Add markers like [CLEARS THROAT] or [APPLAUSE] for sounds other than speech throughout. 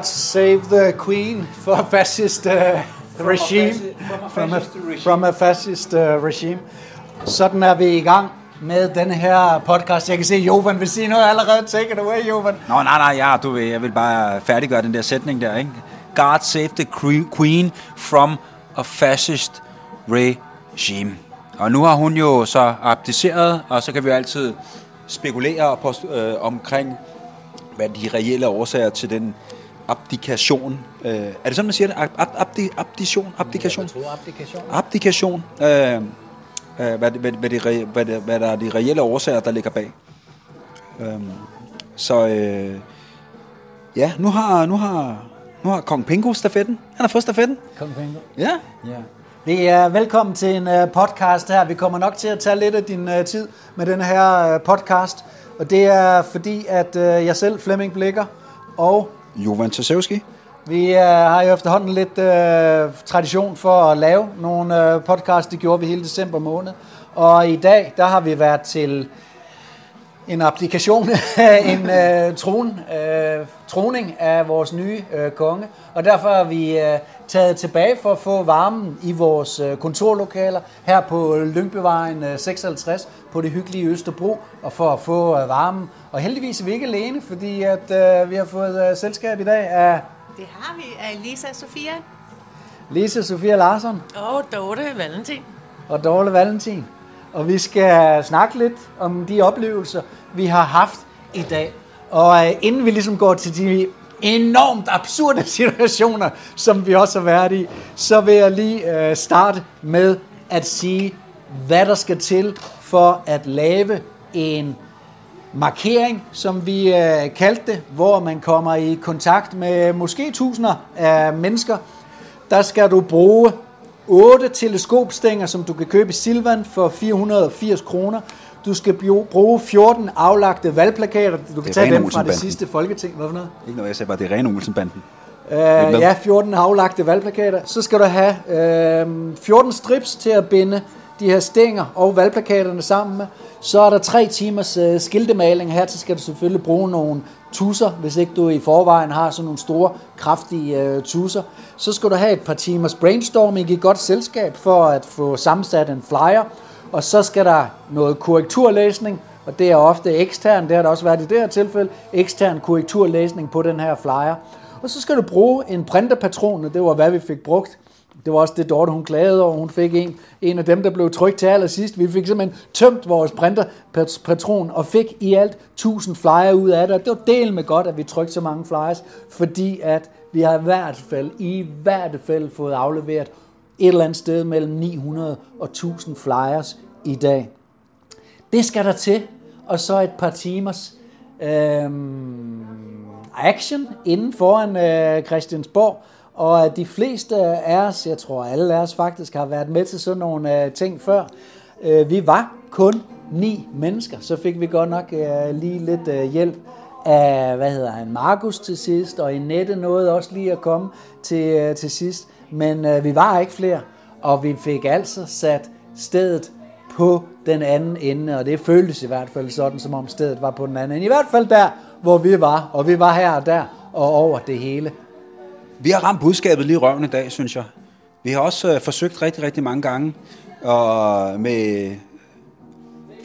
God save the queen for a fascist uh, regime. From a fascist regime. From a fascist uh, regime. Sådan er vi i gang med den her podcast. Jeg kan se, Jovan vil sige noget allerede. Take it away, Jovan. Nå, nej, nej, ja, du vil, jeg vil bare færdiggøre den der sætning der, ikke? God save the queen from a fascist regime. Og nu har hun jo så abdiceret, og så kan vi jo altid spekulere på, øh, omkring, hvad de reelle årsager til den abdikation. Øh, er det sådan, man siger det? Ab- ab- abdi- abdikation? Abdikation? Jeg tror, applikation. Abdikation. Øh, øh, hvad, hvad, hvad, det, re- hvad, det, hvad der er de reelle årsager, der ligger bag. Øhm, så øh, ja, nu har, nu har, nu har Kong Pingo stafetten. Han har fået stafetten. Kom, Pingo. Ja. Ja. Det er velkommen til en uh, podcast her. Vi kommer nok til at tage lidt af din uh, tid med den her uh, podcast. Og det er fordi, at jeg selv, Flemming Blikker, og Jovan Tasevski. vi øh, har jo efterhånden lidt øh, tradition for at lave nogle øh, podcasts. Det gjorde vi hele december måned. Og i dag, der har vi været til en applikation, [LAUGHS] en øh, tron, øh, troning af vores nye øh, konge. Og derfor er vi øh, taget tilbage for at få varmen i vores øh, kontorlokaler her på Lyngbyvejen øh, 56 på det hyggelige Østerbro, og for at få øh, varmen. Og heldigvis er vi ikke alene, fordi at øh, vi har fået øh, selskab i dag af Det har vi af Lisa Sofia Lise Sofia Larsson og Dorte Valentin. og Dorle Valentin. Og vi skal snakke lidt om de oplevelser, vi har haft i dag. Og øh, inden vi ligesom går til de enormt absurde [LAUGHS] situationer, som vi også har været i, så vil jeg lige øh, starte med at sige, hvad der skal til for at lave en markering, som vi øh, kaldte det, hvor man kommer i kontakt med måske tusinder af mennesker. Der skal du bruge 8 teleskopstænger, som du kan købe i Silvan for 480 kroner. Du skal bruge 14 aflagte valgplakater. Du kan tage dem fra det sidste folketing. Hvad for noget? Ikke noget, jeg sagde bare, det er rene Olsenbanden. Med. ja, 14 aflagte valgplakater. Så skal du have uh, 14 strips til at binde de her stænger og valgplakaterne sammen med. Så er der tre timers uh, skiltemaling. Her skal du selvfølgelig bruge nogle tusser, hvis ikke du i forvejen har sådan nogle store, kraftige øh, tusser. Så skal du have et par timers brainstorming i godt selskab for at få sammensat en flyer. Og så skal der noget korrekturlæsning, og det er ofte ekstern, det har der også været i det her tilfælde, ekstern korrekturlæsning på den her flyer. Og så skal du bruge en printerpatron, og det var hvad vi fik brugt. Det var også det, Dorte hun klagede over. Hun fik en, en af dem, der blev trykt til allersidst. Vi fik simpelthen tømt vores printerpatron og fik i alt 1000 flyer ud af det. Og det var del med godt, at vi trykte så mange flyers, fordi at vi har i hvert fald, i hvert fald fået afleveret et eller andet sted mellem 900 og 1000 flyers i dag. Det skal der til, og så et par timers øhm, action inden foran øh, Christiansborg. Og at de fleste af os, jeg tror alle af os faktisk, har været med til sådan nogle øh, ting før. Øh, vi var kun ni mennesker, så fik vi godt nok øh, lige lidt hjælp af, hvad hedder han, Markus til sidst, og Inette nåede også lige at komme til, til sidst. Men vi var ikke flere, og vi fik altså sat stedet på den anden ende, og det føltes i hvert fald sådan, som om stedet var på den anden ende. I hvert fald der, hvor vi var, og vi var her og der, og over det hele. Vi har ramt budskabet lige røven i dag, synes jeg. Vi har også øh, forsøgt rigtig, rigtig mange gange, og med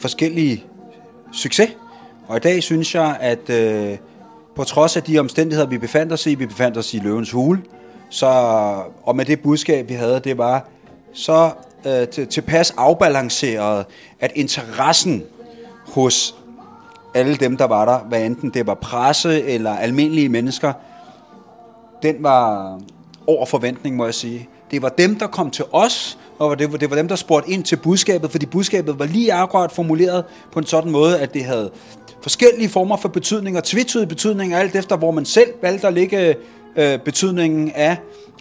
forskellige succes. Og i dag synes jeg, at øh, på trods af de omstændigheder, vi befandt os i, vi befandt os i løvens hule, så, og med det budskab, vi havde, det var så øh, til, tilpas afbalanceret, at interessen hos alle dem, der var der, hvad enten det var presse eller almindelige mennesker, den var over forventning, må jeg sige. Det var dem, der kom til os, og det var, det var dem, der spurgte ind til budskabet, fordi budskabet var lige akkurat formuleret på en sådan måde, at det havde forskellige former for betydninger, tvetydige betydninger, alt efter hvor man selv valgte at lægge øh, betydningen af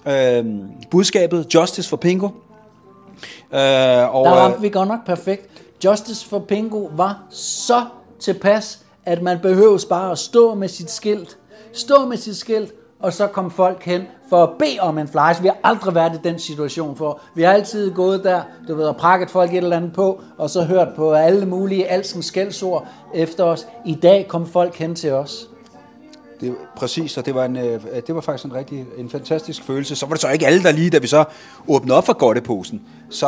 øh, budskabet, Justice for Pingo. Øh, og, Der øh, ramte vi godt nok perfekt. Justice for Pingo var så tilpas, at man behøves bare at stå med sit skilt. Stå med sit skilt, og så kom folk hen for at bede om en flyers. Vi har aldrig været i den situation for. Vi har altid gået der, du ved, og prakket folk et eller andet på, og så hørt på alle mulige alskens skældsord efter os. I dag kom folk hen til os. Det, præcis, og det var, en, øh, det var faktisk en rigtig en fantastisk følelse. Så var det så ikke alle, der lige, da vi så åbnede op for godteposen, så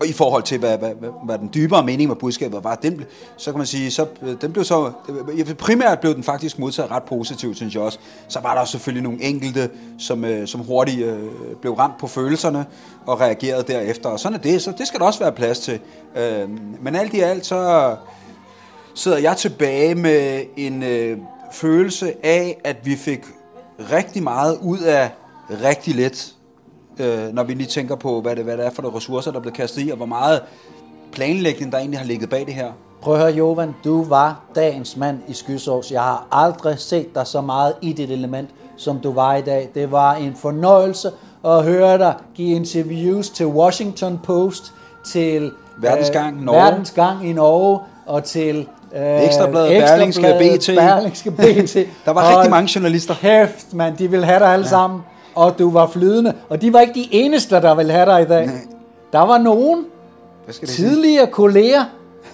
og i forhold til, hvad, hvad, hvad, hvad den dybere mening med budskabet var, den, så kan man sige, så, øh, den blev så, primært blev den faktisk modtaget ret positivt, synes jeg også. Så var der selvfølgelig nogle enkelte, som, som hurtigt blev ramt på følelserne og reagerede derefter, og sådan er det, så det skal der også være plads til. Øhm, men alt i alt, så sidder jeg tilbage med en... Følelse af, at vi fik rigtig meget ud af rigtig let, øh, når vi lige tænker på, hvad det, hvad det er for de ressourcer, der blev kastet i, og hvor meget planlægning, der egentlig har ligget bag det her. Prøv at høre, Jovan, du var dagens mand i Skysovs. Jeg har aldrig set dig så meget i det element, som du var i dag. Det var en fornøjelse at høre dig give interviews til Washington Post, til Verdensgang, øh, Norge. Verdensgang i Norge, og til Øh, Ekstrabladet, Berlingske, BT. Berlingske, BT. [LAUGHS] der var og rigtig mange journalister. Kæft, man, de ville have dig alle ja. sammen. Og du var flydende. Og de var ikke de eneste, der ville have dig i dag. Nej. Der var nogen tidligere sige? kolleger,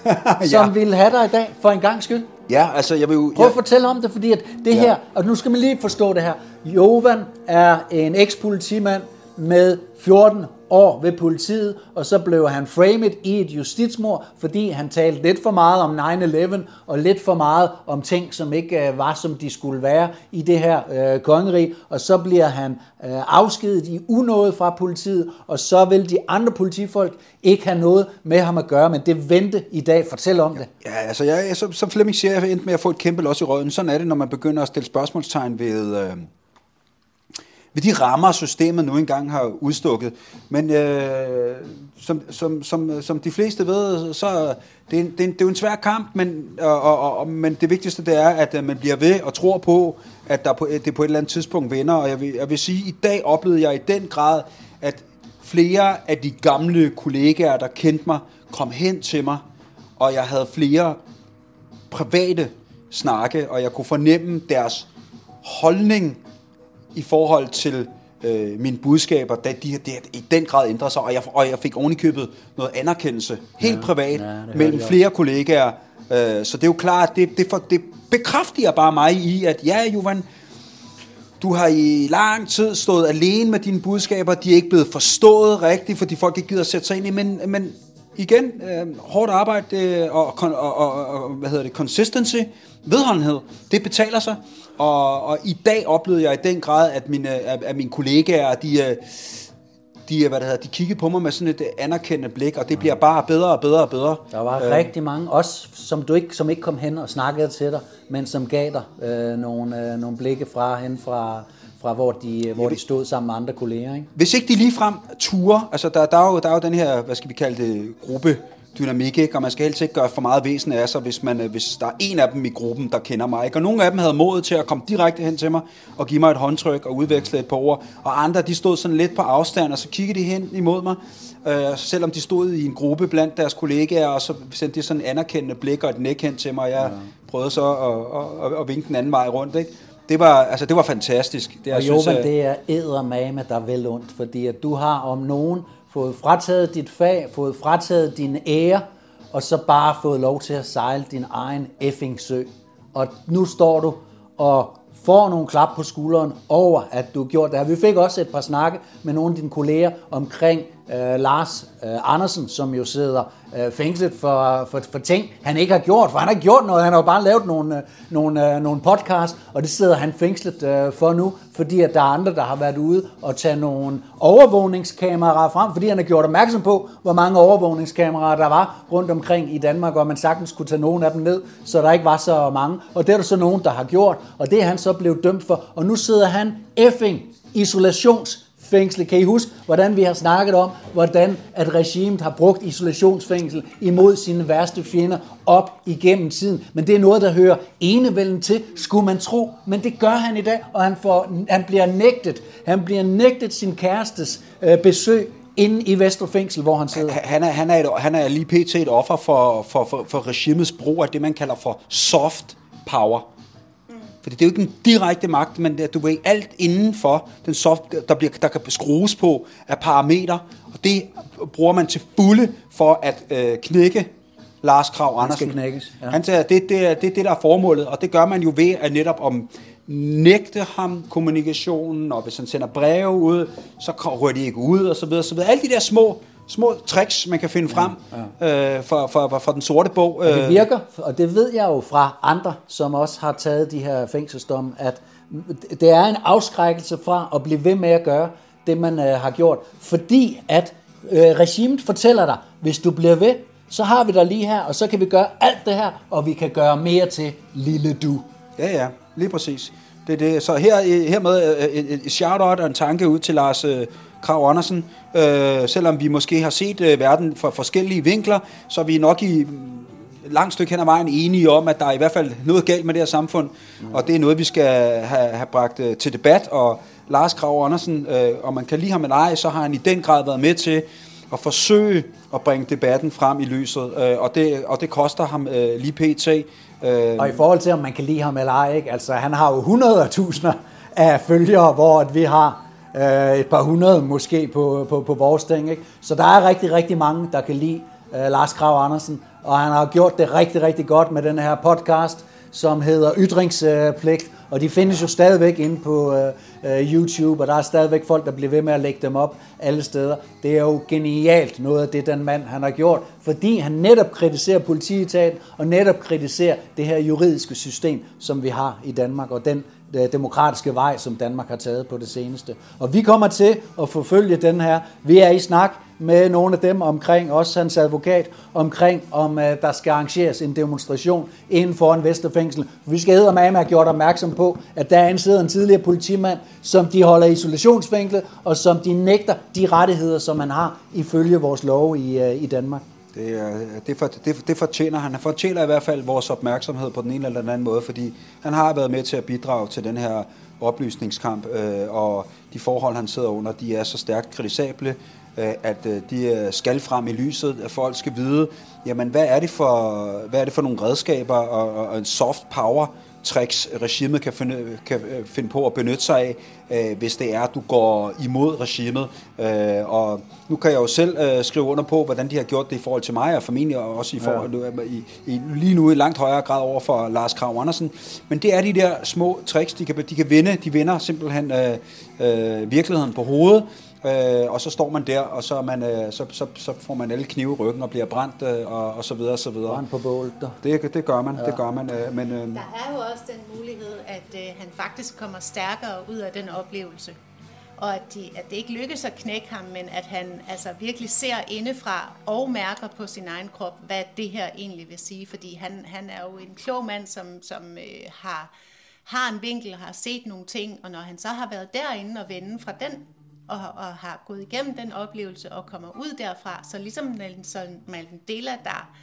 [LAUGHS] som ja. ville have dig i dag, for en gang skyld. Ja, altså jeg vil jo... Prøv at fortælle om det, fordi at det ja. her, og nu skal man lige forstå det her. Jovan er en eks-politimand med 14 år ved politiet, og så blev han framed i et justitsmord, fordi han talte lidt for meget om 9-11, og lidt for meget om ting, som ikke øh, var, som de skulle være i det her øh, kongerige, og så bliver han øh, afskedet i unåde fra politiet, og så vil de andre politifolk ikke have noget med ham at gøre, men det vente i dag. Fortæl om det. Ja, altså jeg, som, som Flemming siger, jeg endte med at få et kæmpe los i røden. Sådan er det, når man begynder at stille spørgsmålstegn ved... Øh ved de rammer, systemet nu engang har udstukket. Men øh, som, som, som, som de fleste ved, så det er, det er, det er jo en svær kamp, men, og, og, og, men det vigtigste det er, at øh, man bliver ved og tror på, at der på, det på et eller andet tidspunkt vinder. Og jeg vil, jeg vil sige, at i dag oplevede jeg i den grad, at flere af de gamle kollegaer, der kendte mig, kom hen til mig, og jeg havde flere private snakke, og jeg kunne fornemme deres holdning i forhold til øh, mine budskaber, da de, de i den grad ændrede sig, og jeg, og jeg fik ovenikøbet noget anerkendelse, helt ja, privat, ja, mellem flere kollegaer. Øh, så det er jo klart, det, det, for, det bekræfter bare mig i, at ja, Jovan, du har i lang tid stået alene med dine budskaber, de er ikke blevet forstået rigtigt, fordi folk ikke gider at sætte sig ind i, men, men igen, øh, hårdt arbejde øh, og, og, og, og, hvad hedder det, consistency, vedholdenhed, det betaler sig. Og, og i dag oplevede jeg i den grad, at mine, at mine kollegaer, de, øh, de, hvad det hedder, de kiggede på mig med sådan et anerkendende blik, og det bliver bare bedre og bedre og bedre. Der var øh. rigtig mange, også som, du ikke, som ikke kom hen og snakkede til dig, men som gav dig øh, nogle, øh, nogle blikke fra hen fra, fra hvor de, hvor de stod sammen med andre kolleger. Ikke? Hvis ikke de ligefrem ture, altså der, der, er jo, der er jo den her, hvad skal vi kalde det, gruppe dynamik, ikke? og man skal helst ikke gøre for meget væsen af sig, hvis, man, øh, hvis der er en af dem i gruppen, der kender mig. Ikke? Og nogle af dem havde mod til at komme direkte hen til mig og give mig et håndtryk og udveksle et par ord, og andre de stod sådan lidt på afstand, og så kiggede de hen imod mig, øh, selvom de stod i en gruppe blandt deres kollegaer, og så sendte de sådan en anerkendende blik og et næk hen til mig, og jeg ja. prøvede så at, at, at, at vinke den anden vej rundt. Ikke? det var, altså, det var fantastisk. Det, og jeg synes, det er eddermame, der er vel ondt, fordi at du har om nogen fået frataget dit fag, fået frataget din ære, og så bare fået lov til at sejle din egen effing sø. Og nu står du og får nogle klap på skulderen over, at du har gjort det her. Vi fik også et par snakke med nogle af dine kolleger omkring øh, Lars øh, Andersen, som jo sidder øh, fængslet for, for, for ting, han ikke har gjort, for han har ikke gjort noget, han har jo bare lavet nogle, øh, nogle, øh, nogle podcast, og det sidder han fængslet øh, for nu, fordi at der er andre, der har været ude og tage nogle overvågningskameraer frem, fordi han har gjort opmærksom på, hvor mange overvågningskameraer der var rundt omkring i Danmark, og man sagtens kunne tage nogle af dem ned, så der ikke var så mange, og det er der så nogen, der har gjort, og det er han så blevet dømt for, og nu sidder han effing isolations isolationsfængsel. Kan I huske, hvordan vi har snakket om, hvordan at regimet har brugt isolationsfængsel imod sine værste fjender op igennem tiden. Men det er noget, der hører enevælden til, skulle man tro. Men det gør han i dag, og han, får, han bliver nægtet. Han bliver nægtet sin kærestes øh, besøg inde i Vesterfængsel, hvor han sidder. Han er, han er, et, han er lige pt. et offer for, for, for, for regimets brug af det, man kalder for soft power. Fordi det er jo ikke en direkte magt, men er, du ved, alt indenfor den soft, der, bliver, der kan skrues på af parametre, og det bruger man til fulde for at øh, knække Lars Krav Andersen. Han knækkes, ja. Han siger, det, det, det, det, det der er formålet, og det gør man jo ved at netop om nægte ham kommunikationen, og hvis han sender breve ud, så rører de ikke ud, og så videre, så videre. Alle de der små, små tricks, man kan finde frem ja. øh, for, for, for, for den sorte bog. Og det virker, og det ved jeg jo fra andre, som også har taget de her fængselsdomme, at det er en afskrækkelse fra at blive ved med at gøre det, man øh, har gjort. Fordi at øh, regimet fortæller dig, hvis du bliver ved, så har vi dig lige her, og så kan vi gøre alt det her, og vi kan gøre mere til lille du. Ja, ja, lige præcis. Det er det. Så her, hermed øh, et, et shout-out og en tanke ud til Lars øh, Krav Andersen. Øh, selvom vi måske har set øh, verden fra forskellige vinkler, så er vi nok i mm, langt stykke hen ad vejen enige om, at der er i hvert fald noget galt med det her samfund, mm. og det er noget, vi skal have, have bragt øh, til debat, og Lars Krav Andersen, øh, om man kan lide ham eller ej, så har han i den grad været med til at forsøge at bringe debatten frem i lyset, øh, og, det, og det koster ham øh, lige pt. Øh, og i forhold til, om man kan lide ham eller ej, ikke? altså han har jo hundreder af tusinder af følgere, hvor at vi har øh, et par hundrede måske på, på, på vores ting. Ikke? Så der er rigtig, rigtig mange, der kan lide øh, Lars Krav Andersen, og han har gjort det rigtig, rigtig godt med den her podcast, som hedder Ytringspligt, og de findes jo stadigvæk inde på øh, øh, YouTube, og der er stadigvæk folk, der bliver ved med at lægge dem op alle steder. Det er jo genialt noget af det, den mand han har gjort, fordi han netop kritiserer politietaten, og netop kritiserer det her juridiske system, som vi har i Danmark, og den Øh, demokratiske vej, som Danmark har taget på det seneste. Og vi kommer til at forfølge den her. Vi er i snak med nogle af dem omkring, også hans advokat, omkring om uh, der skal arrangeres en demonstration inden for en Vesterfængsel. Vi skal med at have gjort opmærksom på, at der er sidder en tidligere politimand, som de holder isolationsfængslet, og som de nægter de rettigheder, som man har ifølge vores lov i, øh, i Danmark. Det, det, for, det, det fortjener han. Han fortjener i hvert fald vores opmærksomhed på den ene eller den anden måde, fordi han har været med til at bidrage til den her oplysningskamp, øh, og de forhold, han sidder under, de er så stærkt kritisable, øh, at øh, de øh, skal frem i lyset, at folk skal vide, jamen hvad er det for, hvad er det for nogle redskaber og, og en soft power, tricks, regimet kan finde, kan øh, finde på at benytte sig af, øh, hvis det er, at du går imod regimet. Øh, og nu kan jeg jo selv øh, skrive under på, hvordan de har gjort det i forhold til mig, og formentlig også i forhold, ja. i, i, lige nu i langt højere grad over for Lars Krav Andersen. Men det er de der små tricks, de kan, de kan vinde. De vinder simpelthen øh, øh, virkeligheden på hovedet, øh, og så står man der, og så, man, øh, så, så, så får man alle knive i ryggen og bliver brændt, øh, og, og så videre, og så videre. Brændt på bålet. Det, det gør man, ja. det gør man. Øh, men, øh, der er jo også den mulighed, at øh, han faktisk kommer stærkere ud af den oplevelse. Og at, de, at det ikke lykkes at knække ham, men at han altså virkelig ser indefra og mærker på sin egen krop, hvad det her egentlig vil sige. Fordi han, han er jo en klog mand, som, som øh, har, har en vinkel, har set nogle ting, og når han så har været derinde og vende fra den og, og har gået igennem den oplevelse og kommer ud derfra, så ligesom Nelson Mandela, der,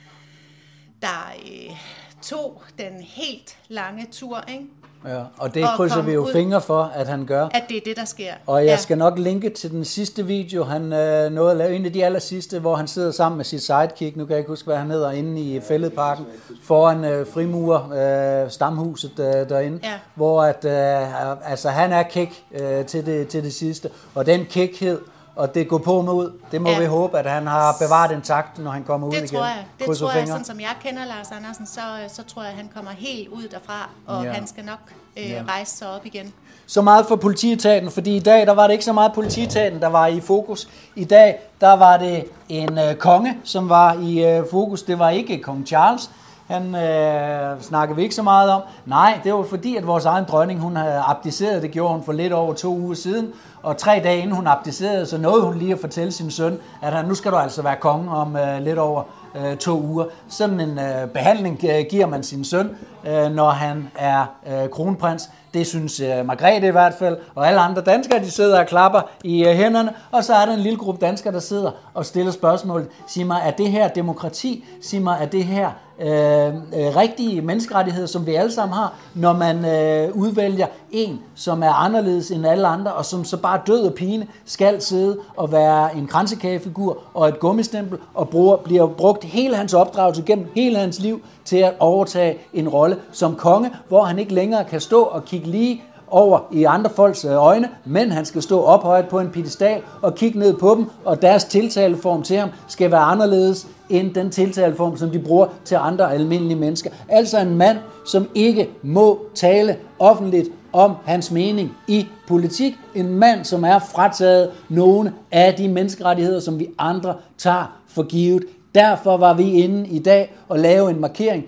der øh, tog den helt lange tur, ikke? Ja, og det krydser vi jo ud, fingre for, at han gør. At det er det, der sker. Og jeg ja. skal nok linke til den sidste video, han øh, nåede at lave, en af de aller sidste, hvor han sidder sammen med sit sidekick, nu kan jeg ikke huske, hvad han hedder, inde i Fælledparken, foran øh, frimur, øh, stamhuset øh, derinde, ja. hvor at, øh, altså, han er kick øh, til, det, til det sidste, og den kickhed, og det går på med ud. Det må ja. vi håbe, at han har bevaret intakt, når han kommer det ud igen. Det tror jeg. Det tror jeg, sådan som jeg kender Lars Andersen, så, så tror jeg, at han kommer helt ud derfra, og ja. han skal nok øh, ja. rejse sig op igen. Så meget for politietaten, fordi i dag, der var det ikke så meget politietaten, der var i fokus. I dag, der var det en øh, konge, som var i øh, fokus. Det var ikke kong Charles, han øh, snakker vi ikke så meget om. Nej, det var fordi, at vores egen dronning, hun havde abdiceret. Det gjorde hun for lidt over to uger siden. Og tre dage inden hun abdicerede, så nåede hun lige at fortælle sin søn, at han, nu skal du altså være konge om øh, lidt over øh, to uger. Sådan en øh, behandling øh, giver man sin søn, øh, når han er øh, kronprins. Det synes øh, Margrethe i hvert fald, og alle andre danskere, de sidder og klapper i øh, hænderne. Og så er der en lille gruppe danskere, der sidder og stiller spørgsmål. Sig mig, er det her demokrati? Sig mig, er det her Øh, øh, rigtige menneskerettigheder, som vi alle sammen har, når man øh, udvælger en, som er anderledes end alle andre, og som så bare død og pine skal sidde og være en kransekagefigur og et gummistempel, og bruger, bliver brugt hele hans opdragelse gennem hele hans liv til at overtage en rolle som konge, hvor han ikke længere kan stå og kigge lige over i andre folks øh, øjne, men han skal stå ophøjet på en pedestal og kigge ned på dem, og deres tiltaleform til ham skal være anderledes end den tiltaleform, som de bruger til andre almindelige mennesker. Altså en mand, som ikke må tale offentligt om hans mening i politik. En mand, som er frataget nogle af de menneskerettigheder, som vi andre tager for givet. Derfor var vi inde i dag og lave en markering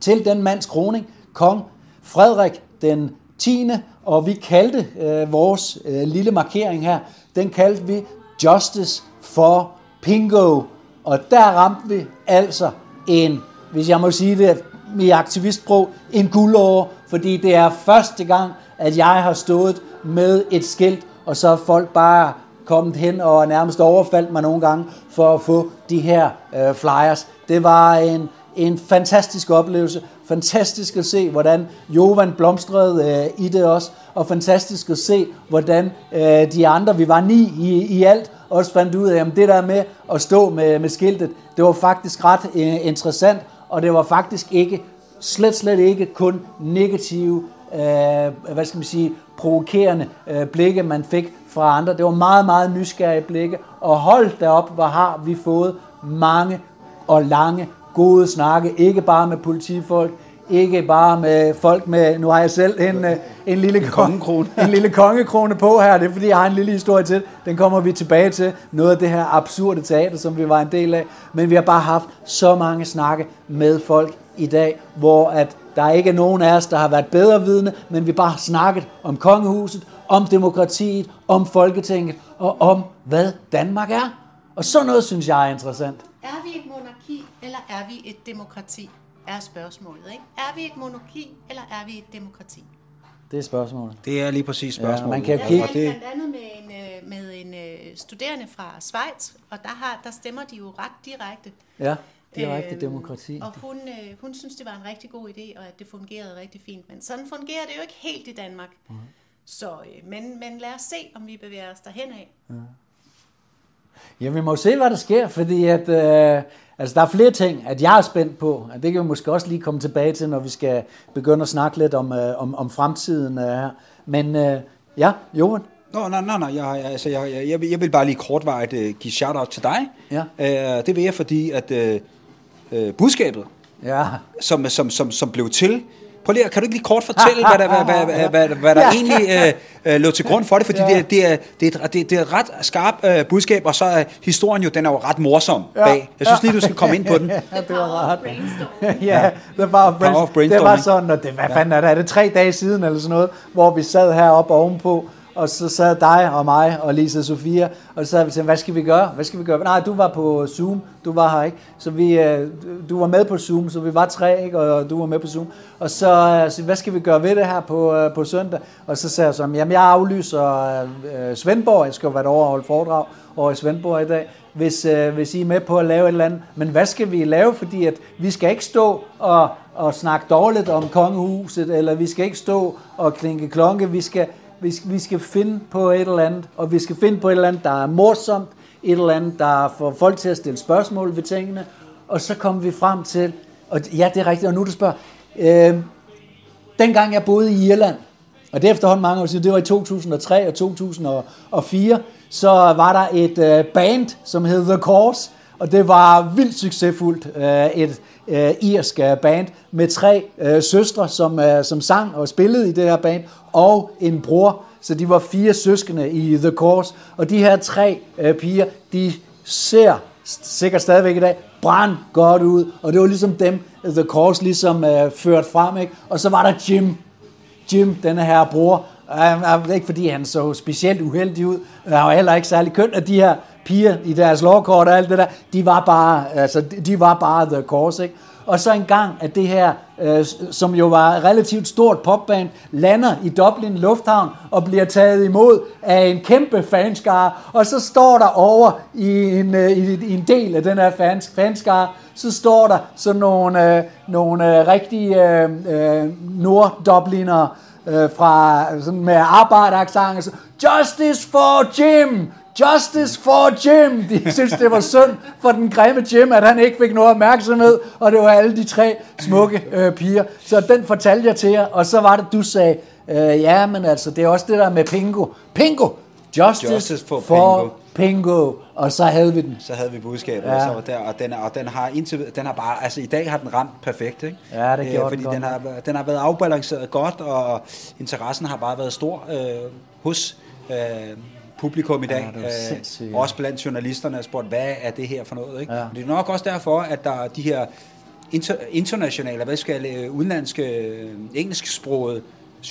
til den mands kroning, kong Frederik den 10. Og vi kaldte øh, vores øh, lille markering her, den kaldte vi Justice for Pingo. Og der ramte vi altså en, hvis jeg må sige det i aktivistbrug, en guldår, fordi det er første gang, at jeg har stået med et skilt, og så er folk bare kommet hen og nærmest overfaldt mig nogle gange for at få de her øh, flyers. Det var en, en fantastisk oplevelse. Fantastisk at se, hvordan Jovan blomstrede øh, i det også, og fantastisk at se, hvordan øh, de andre, vi var ni i, i alt, også fandt ud af, at det der med at stå med, med skiltet, det var faktisk ret øh, interessant, og det var faktisk ikke, slet slet ikke kun negative, øh, hvad skal man sige, provokerende øh, blikke, man fik fra andre. Det var meget, meget nysgerrige blikke, og hold derop, hvor har vi fået mange og lange gode snakke, ikke bare med politifolk, ikke bare med folk med, nu har jeg selv en, øh, en lille kongekrone. [LAUGHS] en lille kongekrone på her, det er fordi, jeg har en lille historie til, den kommer vi tilbage til, noget af det her absurde teater, som vi var en del af, men vi har bare haft så mange snakke med folk i dag, hvor at der ikke er nogen af os, der har været bedre vidne, men vi bare har snakket om kongehuset, om demokratiet, om Folketinget og om, hvad Danmark er. Og sådan noget synes jeg er interessant. Er vi et monarki, eller er vi et demokrati? Er spørgsmålet, ikke? Er vi et monarki, eller er vi et demokrati? Det er spørgsmålet. Det er lige præcis spørgsmålet. Ja, man kan Jeg kigge- talte det, blandt andet med en, øh, med en øh, studerende fra Schweiz, og der, har, der stemmer de jo ret direkte. Ja, direkte Øhm, demokrati. Og hun, øh, hun synes, det var en rigtig god idé, og at det fungerede rigtig fint. Men sådan fungerer det jo ikke helt i Danmark. Mhm. Så, øh, men, men lad os se, om vi bevæger os derhen af. Ja, vi må se, hvad der sker, fordi at, øh, altså, der er flere ting, at jeg er spændt på, og det kan vi måske også lige komme tilbage til, når vi skal begynde at snakke lidt om, øh, om, om fremtiden øh, her. Men øh, ja, Johan, Nå, nej, nej, nej. Jeg, altså, jeg, jeg, jeg, vil- jeg vil bare lige kortvarigt uh, give shout-out til dig. Ja. Uh, det vil jeg, fordi at uh, uh, budskabet, ja, som, som, som, som blev til, prøv lige, kan du ikke lige kort fortælle, hvad der, hvad, hvad, hvad, hvad, hvad der Ja. egentlig uh, uh, lå til grund for det? Fordi Ja. det, er- det, er, det, er, et- det, det er et ret skarp uh, budskab, og så er historien jo, den er jo ret morsom Ja. bag. Jeg synes lige, du skal komme ind på den. [LAUGHS] ja, det var ret. Ja, det var, of det brainstorming. var sådan, og det, hvad fanden er det, er det tre dage siden eller sådan noget, hvor vi sad heroppe ovenpå, og så sad dig og mig og Lisa Sofia, og så sad vi til, hvad skal vi gøre? Hvad skal vi gøre? Nej, du var på Zoom, du var her ikke, så vi, øh, du var med på Zoom, så vi var tre, ikke? og du var med på Zoom, og så, øh, så hvad skal vi gøre ved det her på, øh, på søndag? Og så sagde jeg så, jamen jeg aflyser Svendborg, jeg skal jo være derovre og holde foredrag over i Svendborg i dag, hvis, øh, hvis I er med på at lave et eller andet. Men hvad skal vi lave? Fordi at vi skal ikke stå og, og snakke dårligt om kongehuset, eller vi skal ikke stå og klinke klonke. Vi skal, vi, skal, vi skal finde på et eller andet, og vi skal finde på et eller andet, der er morsomt, et eller andet, der får folk til at stille spørgsmål ved tingene. Og så kom vi frem til, og ja, det er rigtigt, og nu du spørger, øh, dengang jeg boede i Irland, og det er efterhånden mange år siden, det var i 2003 og 2004, så var der et øh, band, som hed The Course, og det var vildt succesfuldt. Øh, et øh, irsk øh, band med tre øh, søstre, som, øh, som sang og spillede i det her band, og en bror. Så de var fire søskende i The Course, og de her tre øh, piger, de ser sikkert stadigvæk i dag, brand godt ud, og det var ligesom dem, The Course ligesom øh, ført frem, ikke? Og så var der Jim, Jim, denne her bror, uh, uh, ikke fordi han så specielt uheldig ud, han var heller ikke særlig køn, at de her piger i deres lovkort og alt det der, de var bare, altså, de var bare the course, ikke? Og så en gang, at det her, øh, som jo var et relativt stort popband, lander i Dublin Lufthavn og bliver taget imod af en kæmpe fanskare, og så står der over i en, øh, i, i en del af den her fans, fanskare, så står der sådan nogle, øh, nogle øh, rigtige øh, øh, norddublinere øh, fra sådan med arbejderaksanger, Justice for Jim! Justice for Jim! De synes, det var synd for den grimme Jim, at han ikke fik noget opmærksomhed, og det var alle de tre smukke øh, piger. Så den fortalte jeg til jer, og så var det, du sagde, øh, ja, men altså, det er også det der med Pingo. Pingo! Justice, Justice for for Pingo. Bingo, og så havde vi den. Så havde vi budskabet, Ja. og, så var der, og, den, og den har indtil, den har bare, altså i dag har den ramt perfekt, ikke? Ja, det gjorde Øh, den Fordi godt den har, den har været afbalanceret godt, og interessen har bare været stor øh, hos øh, publikum i dag. Ja, det sindssygt. også blandt journalisterne har spurgt, hvad er det her for noget, ikke? Ja. Det er nok også derfor, at der er de her inter, internationale, hvad skal jeg, øh, udenlandske, øh, engelsksprogede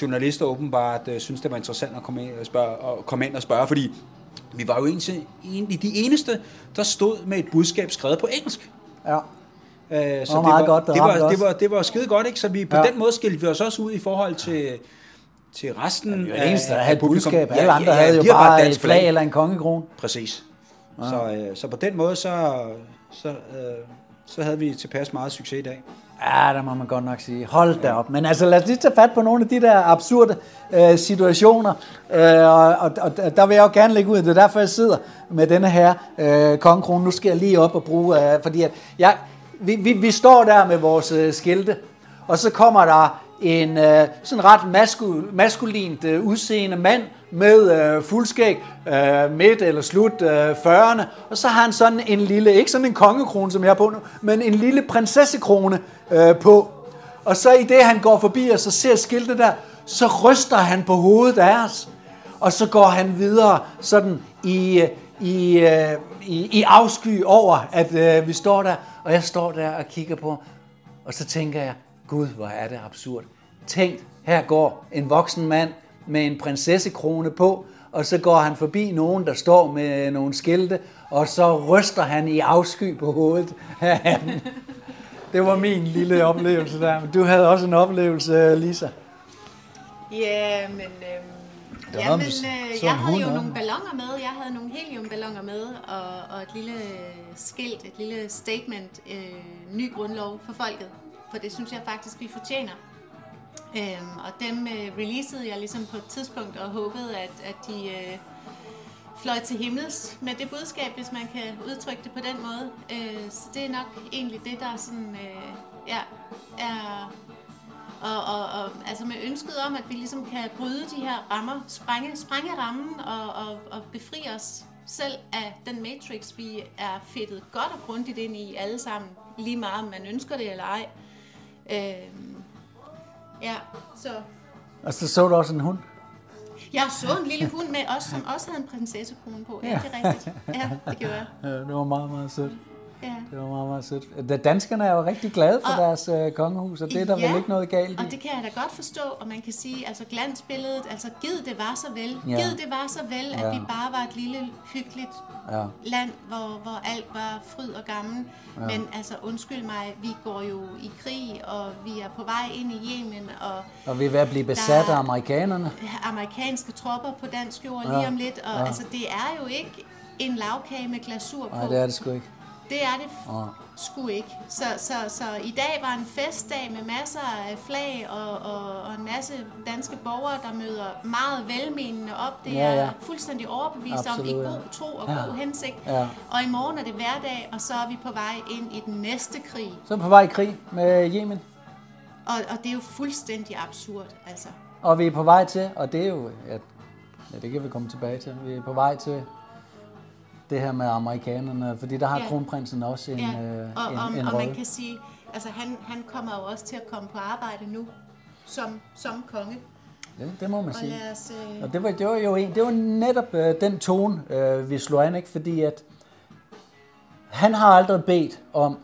journalister åbenbart øh, synes, det var interessant at komme ind og, spørge, og komme ind og spørge, fordi vi var jo egentlig, de eneste, der stod med et budskab skrevet på engelsk. Ja. Øh, så var meget godt, det det, var, det, var, det var skide godt, ikke? Så vi, på ja. den måde skilte vi os også ud i forhold til, til resten Ja, vi det eneste, der af havde et publikum. budskab. Alle andre havde jo de har bare et flag eller en kongekrone. Præcis. Ja. Så, øh, så på den måde, så, så, øh, så havde vi tilpas meget succes i dag. Ja, der må man godt nok sige. Hold da op. Men altså, lad os lige tage fat på nogle af de der absurde øh, situationer. Øh, og, og, og der vil jeg jo gerne lægge ud, det er derfor, jeg sidder med denne her øh, kongekrone. Nu skal jeg lige op og bruge, øh, fordi at jeg, vi, vi, vi står der med vores øh, skilte, og så kommer der en øh, sådan ret maskul, maskulint øh, udseende mand med øh, fuldskæg, øh, midt eller slut øh, 40'erne, og så har han sådan en lille, ikke sådan en kongekrone, som jeg har på nu, men en lille prinsessekrone øh, på. Og så i det, han går forbi og så ser skiltet der, så ryster han på hovedet af os, og så går han videre sådan i, øh, i, øh, i, i afsky over, at øh, vi står der, og jeg står der og kigger på, og så tænker jeg, gud, hvor er det absurd. Tænk, her går en voksen mand med en prinsessekrone på, og så går han forbi nogen, der står med nogle skilte, og så ryster han i afsky på hovedet af. [LAUGHS] Det var min lille oplevelse der. Men du havde også en oplevelse, Lisa. Ja, men... Øhm, Der ja, men øh, jeg havde jo nogle ballonger med. Jeg havde nogle heliumballoner med, og, og et lille skilt, et lille statement, øh, ny grundlov for folket. For det synes jeg faktisk, vi fortjener. Øhm, og dem øh, releasede jeg ligesom på et tidspunkt, og håbede, at, at de øh, fløj til himmels med det budskab, hvis man kan udtrykke det på den måde. Øh, så det er nok egentlig det, der sådan, øh, ja, er og, og, og altså med ønsket om, at vi ligesom kan bryde de her rammer, sprænge, sprænge rammen og, og, og befri os selv af den matrix, vi er fedtet godt og grundigt ind i alle sammen, lige meget om man ønsker det eller ej. Øhm, ja, så Og så så du også en hund. jeg så en lille hund med os, som også havde en prinsessekrone på. Ja, det er rigtigt. Ja, det gjorde jeg. [LAUGHS] Ja, det var meget, meget sødt. Ja. Det var meget, meget sødt. Da danskerne er jo rigtig glade for Og- deres øh, kongehus, og det er der Ja, vel ikke noget galt Og i. det kan jeg da godt forstå, og man kan sige, altså glansbilledet, altså givet det var så vel, Ja. givet det var så vel, at Ja. vi bare var et lille, hyggeligt Ja. land, hvor, hvor alt var fryd og gammel. Ja. Men altså, undskyld mig, vi går jo i krig, og vi er på vej ind i Yemen, og Og vi er ved at blive besat af amerikanerne. amerikanske tropper på dansk jord Ja. lige om lidt, og Ja. altså, det er jo ikke en lavkage med glasur på. Nej, det er det sgu ikke. Det er det f- sgu ikke. Så, så, så i dag var en festdag med masser af flag og, og, og en masse danske borgere, der møder meget velmenende op. Det Ja, er ja. jeg fuldstændig overbevist om i ja. god tro og Ja. god hensigt. Ja. Og i morgen er det hverdag, og så er vi på vej ind i den næste krig. Så er vi på vej i krig med Yemen. Og, og det er jo fuldstændig absurd, altså. Og vi er på vej til, og det er jo, ja, ja det kan vi komme tilbage til, vi er på vej til det her med amerikanerne, fordi der har Ja. kronprinsen også en, Ja. øh, Og, en, og, en og man kan sige, altså han, han kommer jo også til at komme på arbejde nu, som, som konge. Det, det må man Og sige. os, øh, Og det var, det var jo en, det var netop øh, den tone, øh, vi slog an, ikke? fordi at han har aldrig bedt om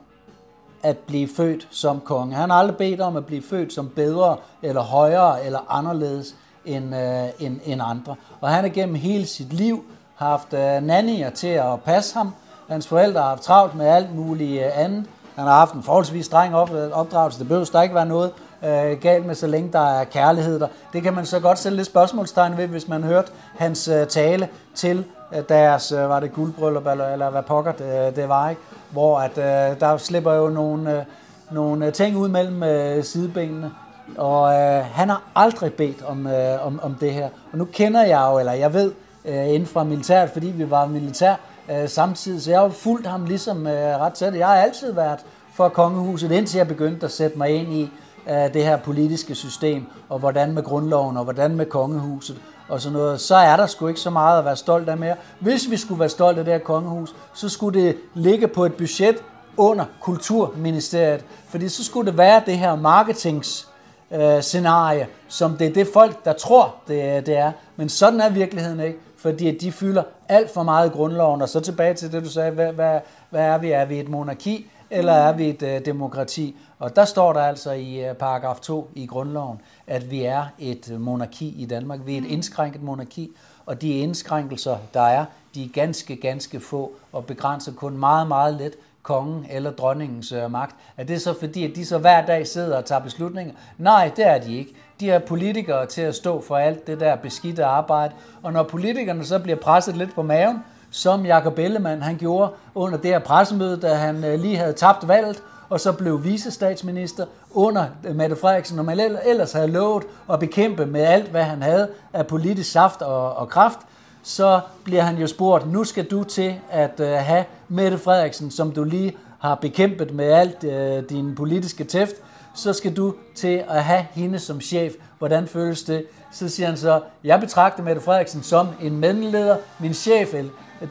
at blive født som konge. Han har aldrig bedt om at blive født som bedre, eller højere, eller anderledes end, øh, end, end andre. Og han har gennem hele sit liv haft øh, nannier til at passe ham. Hans forældre har haft travlt med alt muligt øh, andet. Han har haft en forholdsvis streng øh, opdragelse. Det behøver der ikke være noget øh, galt med, så længe der er kærlighed der. Det kan man så godt sætte lidt spørgsmålstegn ved, hvis man hørte hans øh, tale til øh, deres, øh, var det guldbryllup, eller, eller hvad pokker det, det var, ikke? Hvor at, øh, der slipper jo nogle, øh, nogle ting ud mellem øh, sidebenene, og øh, han har aldrig bedt om, øh, om, om det her. Og nu kender jeg jo, eller jeg ved, øh, inden fra militæret, fordi vi var militær øh, samtidig, så jeg har fulgt ham ligesom øh, ret tæt. Jeg har altid været for kongehuset, indtil jeg begyndte at sætte mig ind i øh, det her politiske system, og hvordan med grundloven, og hvordan med kongehuset. og sådan noget, så er der sgu ikke så meget at være stolt af mere. Hvis vi skulle være stolte af det her kongehus, så skulle det ligge på et budget under Kulturministeriet, fordi så skulle det være det her marketings øh, scenarie, som det er det folk, der tror, det, det er. Men sådan er virkeligheden ikke, fordi de fylder alt for meget i grundloven. Og så tilbage til det, du sagde, hvad, hvad, hvad er vi? Er vi et monarki, eller er vi et øh, demokrati? Og der står der altså i øh, paragraf 2 i grundloven, at vi er et monarki i Danmark. Vi er et indskrænket monarki, og de indskrænkelser, der er, de er ganske, ganske få og begrænser kun meget, meget let kongen eller dronningens øh, magt. Er det så fordi, at de så hver dag sidder og tager beslutninger? Nej, det er de ikke. De er politikere til at stå for alt det der beskidte arbejde. Og når politikerne så bliver presset lidt på maven, som Jakob Ellemann han gjorde under det her pressemøde, da han øh, lige havde tabt valget, og så blev visestatsminister under øh, Mette Frederiksen, og man ellers havde lovet at bekæmpe med alt, hvad han havde af politisk saft og, og kraft, så bliver han jo spurgt, nu skal du til at uh, have Mette Frederiksen, som du lige har bekæmpet med alt uh, din politiske tæft, så skal du til at have hende som chef. Hvordan føles det? Så siger han så, jeg betragter Mette Frederiksen som en mellemleder. Min chef,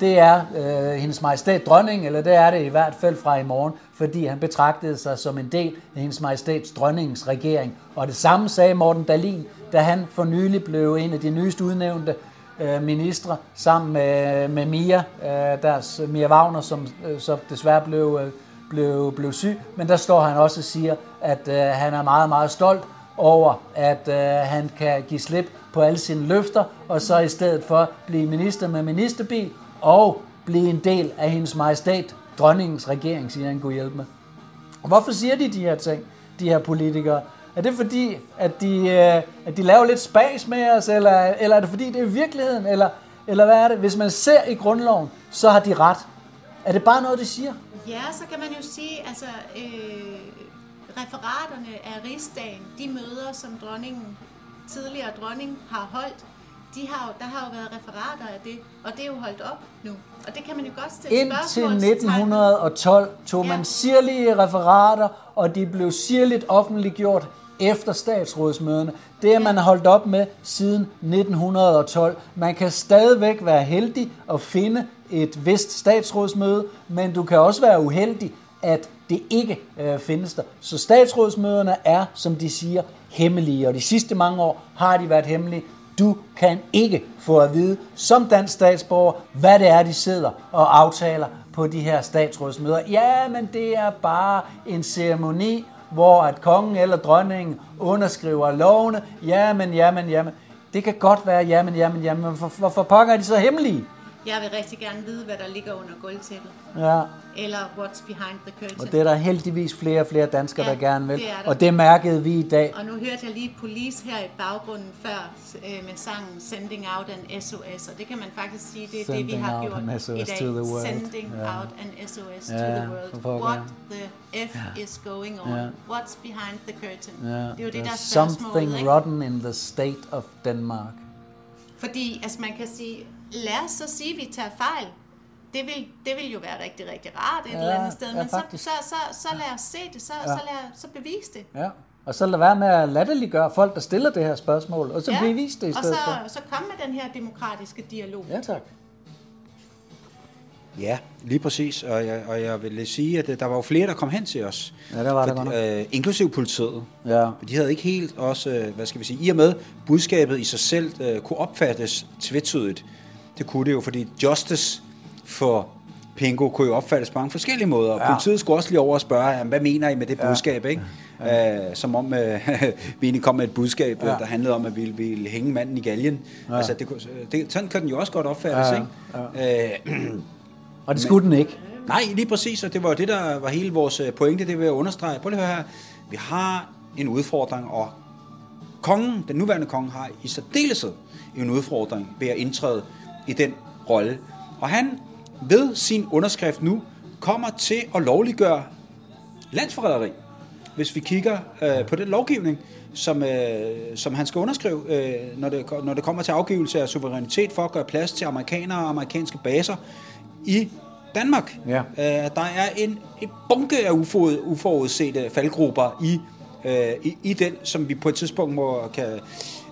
det er øh, hendes majestæt dronning, eller det er det i hvert fald fra i morgen, fordi han betragtede sig som en del af hendes majestæts dronningens regering. Og det samme sagde Morten Dalin, da han for nylig blev en af de nyeste udnævnte øh, ministre sammen med, med Mia, øh, deres Mia Wagner, som øh, så desværre blev, øh, blev, blev syg. Men der står han også og siger, at øh, han er meget, meget stolt over, at øh, han kan give slip på alle sine løfter, og så i stedet for blive minister med ministerbil og blive en del af hendes majestæt, dronningens regering, siger han, kunne hjælpe med. Og hvorfor siger de de her ting, de her politikere? Er det fordi, at de, øh, at de laver lidt spas med os, eller, eller er det fordi, det er virkeligheden, eller, eller hvad er det? Hvis man ser i grundloven, så har de ret. Er det bare noget, de siger? Ja, så kan man jo sige, altså øh, referaterne af rigsdagen, de møder, som dronningen, tidligere dronning, har holdt, de har der har jo været referater af det, og det er jo holdt op nu. Og det kan man jo godt stille Indtil 1912 tog ja. man sirlige referater, og de blev sirligt offentliggjort efter statsrådsmøderne. Det er man holdt op med siden 1912. Man kan stadigvæk være heldig at finde et vist statsrådsmøde, men du kan også være uheldig, at det ikke øh, findes der. Så statsrådsmøderne er, som de siger, hemmelige, og de sidste mange år har de været hemmelige. Du kan ikke få at vide som dansk statsborger, hvad det er, de sidder og aftaler på de her statsrådsmøder. Ja, men det er bare en ceremoni, hvor at kongen eller dronningen underskriver lovene. Jamen, jamen, jamen. Det kan godt være, jamen, jamen, jamen. Hvorfor for pokker er de så hemmelige? Jeg vil rigtig gerne vide, hvad der ligger under gulvtæppet. Ja. Eller what's behind the curtain. Og det er der heldigvis flere og flere danskere, ja, der gerne vil. Det og det mærkede vi i dag. Og nu hørte jeg lige Police her i baggrunden før øh, med sangen Sending Out an SOS. Og det kan man faktisk sige, det er Sending det, vi har gjort i dag. To the world. Sending yeah. out an SOS yeah, to the world. What the F yeah. is going on. Yeah. What's behind the curtain. Yeah. Det er jo det, der er Something rotten in the state of Denmark. Fordi, altså man kan sige, lad os så sige, at vi tager fejl. Det vil, det vil jo være rigtig, rigtig rart et ja, eller andet sted. Men ja, så, så, så, så lad os se det, så, ja. så, lad, så bevis det. Ja. Og så lad være med at latterliggøre folk, der stiller det her spørgsmål, og så ja. bevis det i stedet og så, for. så kom med den her demokratiske dialog. Ja, tak. Ja, lige præcis. Og jeg, og jeg vil sige, at der var jo flere, der kom hen til os. Ja, der var for, der øh, Inklusiv politiet. Ja. De havde ikke helt også, øh, hvad skal vi sige, i og med budskabet i sig selv øh, kunne opfattes tvetydigt. Det kunne det jo, fordi justice for Pingo kunne jo opfattes på mange forskellige måder. Ja. Politiet skulle også lige over og spørge, hvad mener I med det budskab, ja. ikke? Ja. Uh, som om uh, vi egentlig kom med et budskab, ja. der handlede om, at vi ville hænge manden i galgen. Ja. Altså, det, det, sådan kan den jo også godt opfattes, ja. ikke? Ja. Uh, [CLEARS THROAT] og det skulle men, den ikke. Nej, lige præcis, og det var det, der var hele vores pointe, det vil jeg understrege. Prøv lige at høre her. Vi har en udfordring, og kongen, den nuværende konge, har i særdeleshed en udfordring ved at indtræde i den rolle. Og han ved sin underskrift nu kommer til at lovliggøre landsforræderi. Hvis vi kigger øh, på den lovgivning, som, øh, som han skal underskrive, øh, når, det, når det kommer til afgivelse af suverænitet for at gøre plads til amerikanere og amerikanske baser i Danmark. Ja. Øh, der er en, en bunke af uforudsete faldgrupper i, øh, i, i den, som vi på et tidspunkt må, kan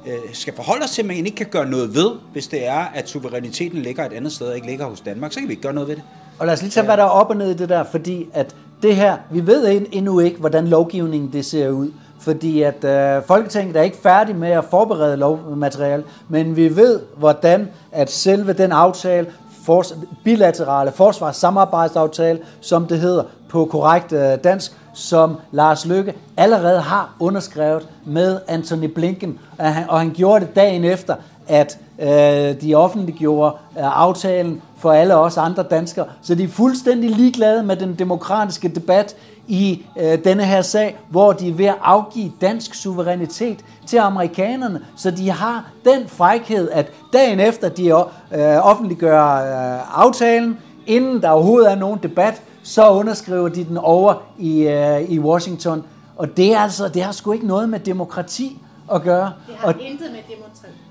Øh, skal forholde os til, men man ikke kan gøre noget ved, hvis det er, at suveræniteten ligger et andet sted og ikke ligger hos Danmark, så kan vi ikke gøre noget ved det. Og lad os lige tage, hvad der er op og ned i det der, fordi at det her, vi ved endnu ikke, hvordan lovgivningen det ser ud. Fordi at øh, Folketinget er ikke færdig med at forberede lovmateriale, men vi ved, hvordan at selve den aftale, fors- bilaterale forsvarssamarbejdsaftale, som det hedder på korrekt øh, dansk, som Lars Løkke allerede har underskrevet med Anthony Blinken, og han, og han gjorde det dagen efter, at øh, de offentliggjorde øh, aftalen for alle os andre danskere. Så de er fuldstændig ligeglade med den demokratiske debat i øh, denne her sag, hvor de er ved at afgive dansk suverænitet til amerikanerne. Så de har den frækhed, at dagen efter de øh, offentliggør øh, aftalen, inden der overhovedet er nogen debat, så underskriver de den over i, øh, i Washington. Og det er altså, det har sgu ikke noget med demokrati at gøre. Det har og, intet med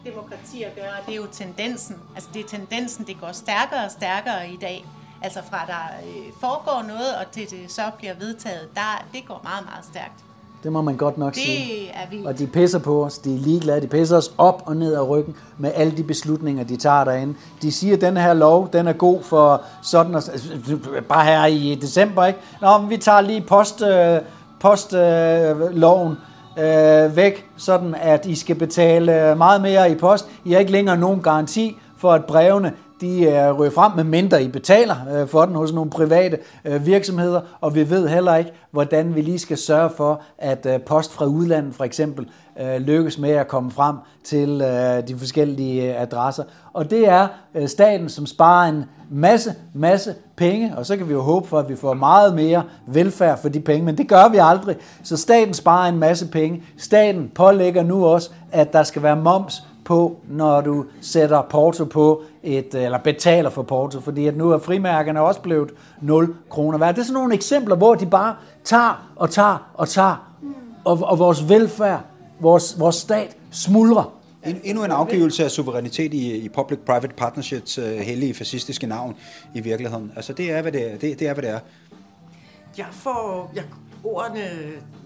demokrati at gøre, det er jo tendensen. Altså det er tendensen, det går stærkere og stærkere i dag. Altså fra der øh, foregår noget, og til det så bliver vedtaget, der, det går meget, meget stærkt. Det må man godt nok det sige. er vildt. Og de pisser på os, de er ligeglade, de pisser os op og ned af ryggen med alle de beslutninger, de tager derinde. De siger, at den her lov, den er god for sådan og bare her i december, ikke? Nå, men vi tager lige post, øh, postloven øh, øh, væk, sådan at I skal betale meget mere i post. I har ikke længere nogen garanti for, at brevene de er ryger frem, med mindre I betaler øh, for den hos nogle private øh, virksomheder, og vi ved heller ikke, hvordan vi lige skal sørge for, at post fra udlandet for eksempel lykkes med at komme frem til de forskellige adresser. Og det er staten, som sparer en masse, masse penge, og så kan vi jo håbe for, at vi får meget mere velfærd for de penge, men det gør vi aldrig. Så staten sparer en masse penge. Staten pålægger nu også, at der skal være moms på, når du sætter porto på et, eller betaler for porto, fordi at nu er frimærkerne også blevet 0 kroner værd. Det er sådan nogle eksempler, hvor de bare tager og tager og tager, og, og vores velfærd, vores, vores stat smuldrer. En, endnu en afgivelse af suverænitet i, i public-private partnerships uh, hellige fascistiske navn i virkeligheden. Altså det er, hvad det er. Det, det er, hvad det er. Jeg får, jeg, ordene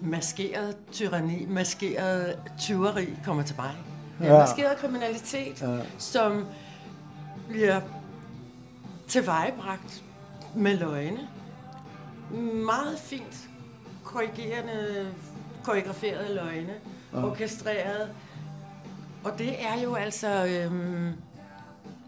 maskeret tyranni, maskeret tyveri kommer til mig ja. maskeret kriminalitet, ja. som bliver tilvejebragt med løgne. Meget fint korrigerende, koreograferede løgne, ja. orkestreret. Og det er jo altså, øhm,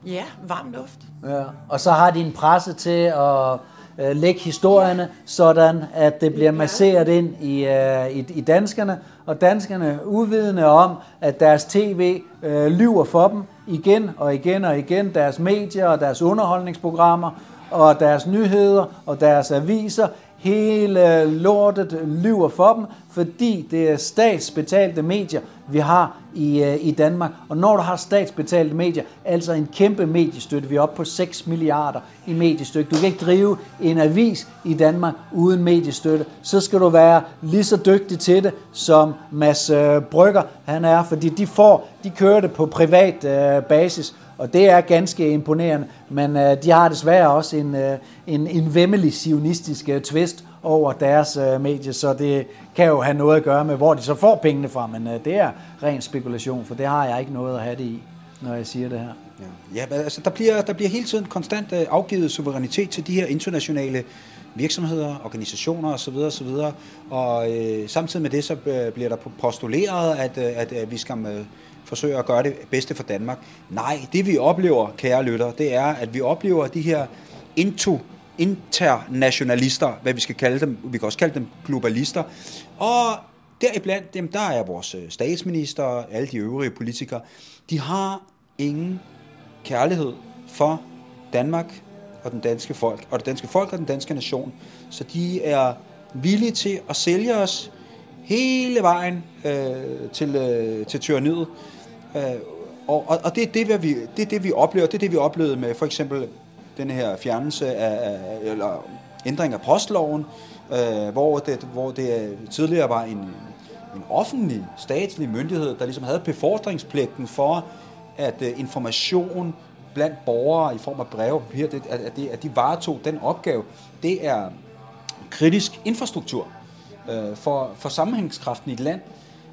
ja, varm luft. Ja. Og så har de en presse til at øh, lægge historierne, sådan at det bliver masseret ind i, øh, i, i danskerne, og danskerne uvidende om, at deres tv øh, lyver for dem igen og igen og igen, deres medier og deres underholdningsprogrammer og deres nyheder og deres aviser, hele lortet lyver for dem, fordi det er statsbetalte medier, vi har i, øh, i Danmark. Og når du har statsbetalte medier, altså en kæmpe mediestøtte, vi er oppe på 6 milliarder i mediestøtte. Du kan ikke drive en avis i Danmark uden mediestøtte. Så skal du være lige så dygtig til det, som Mads øh, Brygger han er, fordi de får, de kører det på privat øh, basis, og det er ganske imponerende, men øh, de har desværre også en, øh, en, en vemmelig sionistisk øh, twist over deres øh, medie, så det kan jo have noget at gøre med, hvor de så får pengene fra, men øh, det er ren spekulation, for det har jeg ikke noget at have det i, når jeg siger det her. Ja, ja altså der bliver, der bliver hele tiden konstant øh, afgivet suverænitet til de her internationale virksomheder, organisationer osv. osv. Og øh, samtidig med det, så øh, bliver der postuleret, at, øh, at, at vi skal øh, forsøger at gøre det bedste for Danmark. Nej, det vi oplever, kære lytter, det er, at vi oplever de her into internationalister, hvad vi skal kalde dem. Vi kan også kalde dem globalister. Og deriblandt dem, der er vores øh, statsminister og alle de øvrige politikere. De har ingen kærlighed for Danmark og den danske folk, og det danske folk og den danske nation. Så de er villige til at sælge os hele vejen øh, til, øh, til tyranniet. Øh, og, og, og det, er det, vi, det er det, vi oplever. Det er det, vi oplevede med for eksempel den her fjernelse af, eller ændring af postloven, øh, hvor, det, hvor det tidligere var en, en offentlig, statslig myndighed, der ligesom havde befordringspligten for, at øh, information blandt borgere i form af breve og papir, det, at, det, at de varetog den opgave, det er kritisk infrastruktur øh, for, for sammenhængskraften i et land.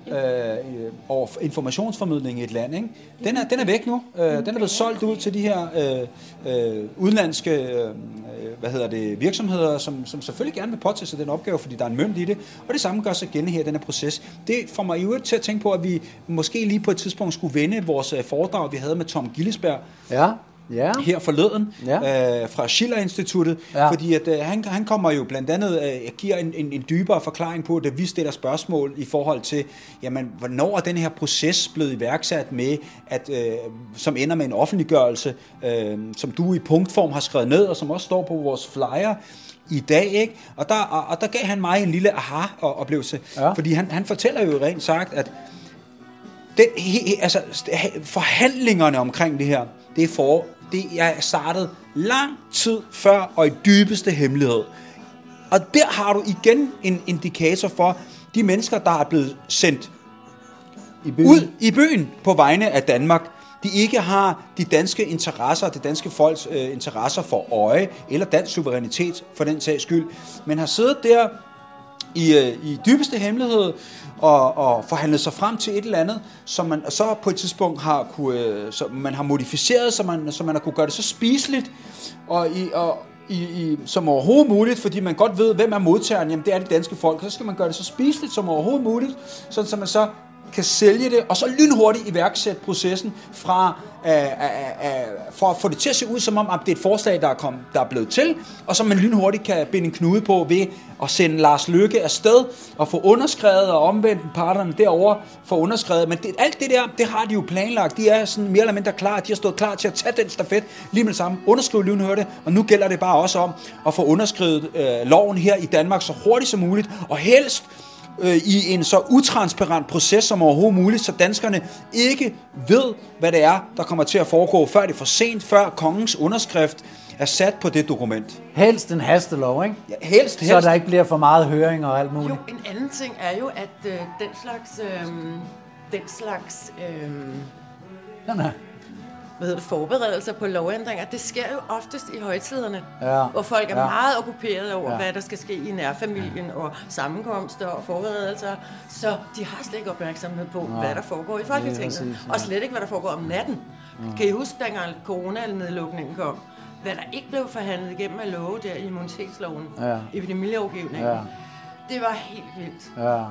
øh, over informationsformidling i et land. Ikke? Den, er, den er væk nu. Øh, den er blevet solgt ud til de her øh, øh, udenlandske øh, hvad hedder det, virksomheder, som, som selvfølgelig gerne vil påtage sig den opgave, fordi der er en mønt i det. Og det samme gør sig gældende her i denne proces. Det får mig i øvrigt til at tænke på, at vi måske lige på et tidspunkt skulle vende vores øh, foredrag, vi havde med Tom Gillesberg. Ja ja. her forleden ja. øh, fra Schiller-instituttet, ja. fordi at, øh, han, han kommer jo blandt andet øh, giver en, en, en dybere forklaring på, at vi stiller spørgsmål i forhold til, jamen, hvornår er den her proces blevet iværksat med, at, øh, som ender med en offentliggørelse, øh, som du i punktform har skrevet ned, og som også står på vores flyer, i dag, ikke? Og der, og, og der gav han mig en lille aha-oplevelse, ja. fordi han, han fortæller jo rent sagt, at den, he, altså, forhandlingerne omkring det her, det er, for, det er startet lang tid før og i dybeste hemmelighed. Og der har du igen en indikator for de mennesker, der er blevet sendt I byen. ud i byen på vegne af Danmark. De ikke har de danske interesser, det danske folks øh, interesser for øje, eller dansk suverænitet for den sags skyld, men har siddet der i, øh, i dybeste hemmelighed og, og forhandlet sig frem til et eller andet, som man så på et tidspunkt har kunne, øh, så man har modificeret, så man, så man har kunne gøre det så spiseligt og, i, og i, i, som overhovedet muligt, fordi man godt ved, hvem er modtageren, jamen det er det danske folk, så skal man gøre det så spiseligt som overhovedet muligt, sådan så man så kan sælge det, og så lynhurtigt iværksætte processen fra, øh, øh, øh, øh, for at få det til at se ud som om, at det er et forslag, der er, kom, der er blevet til, og så man lynhurtigt kan binde en knude på ved at sende Lars Lykke afsted og få underskrevet, og omvendt parterne derover få underskrevet. Men det, alt det der, det har de jo planlagt. De er sådan mere eller mindre klar. De har stået klar til at tage den stafet lige med det samme. Underskrive lynhurtigt, og nu gælder det bare også om at få underskrevet øh, loven her i Danmark så hurtigt som muligt, og helst øh, i en så utransparent proces som overhovedet muligt, så danskerne ikke ved, hvad det er, der kommer til at foregå, før det er for sent, før kongens underskrift er sat på det dokument. Helst en hastelov, ikke? Ja, helst, helst. Så der ikke bliver for meget høring og alt muligt. Jo, en anden ting er jo, at øh, den slags, øh, den slags øh, Nej, nej. Hvad hedder det, forberedelser på lovændringer, det sker jo oftest i højtiderne, Ja. hvor folk er Ja. meget okkuperet over, Ja. hvad der skal ske i nærfamilien, og sammenkomster og forberedelser, så de har slet ikke opmærksomhed på, hvad der foregår i Folketinget, præcis, ja. og slet ikke, hvad der foregår om natten. Kan I huske, dengang corona-nedlukningen kom, hvad der ikke blev forhandlet igennem af love der i immunitetsloven, Ja. epidemilovgivningen, Ja. det var helt vildt. Ja.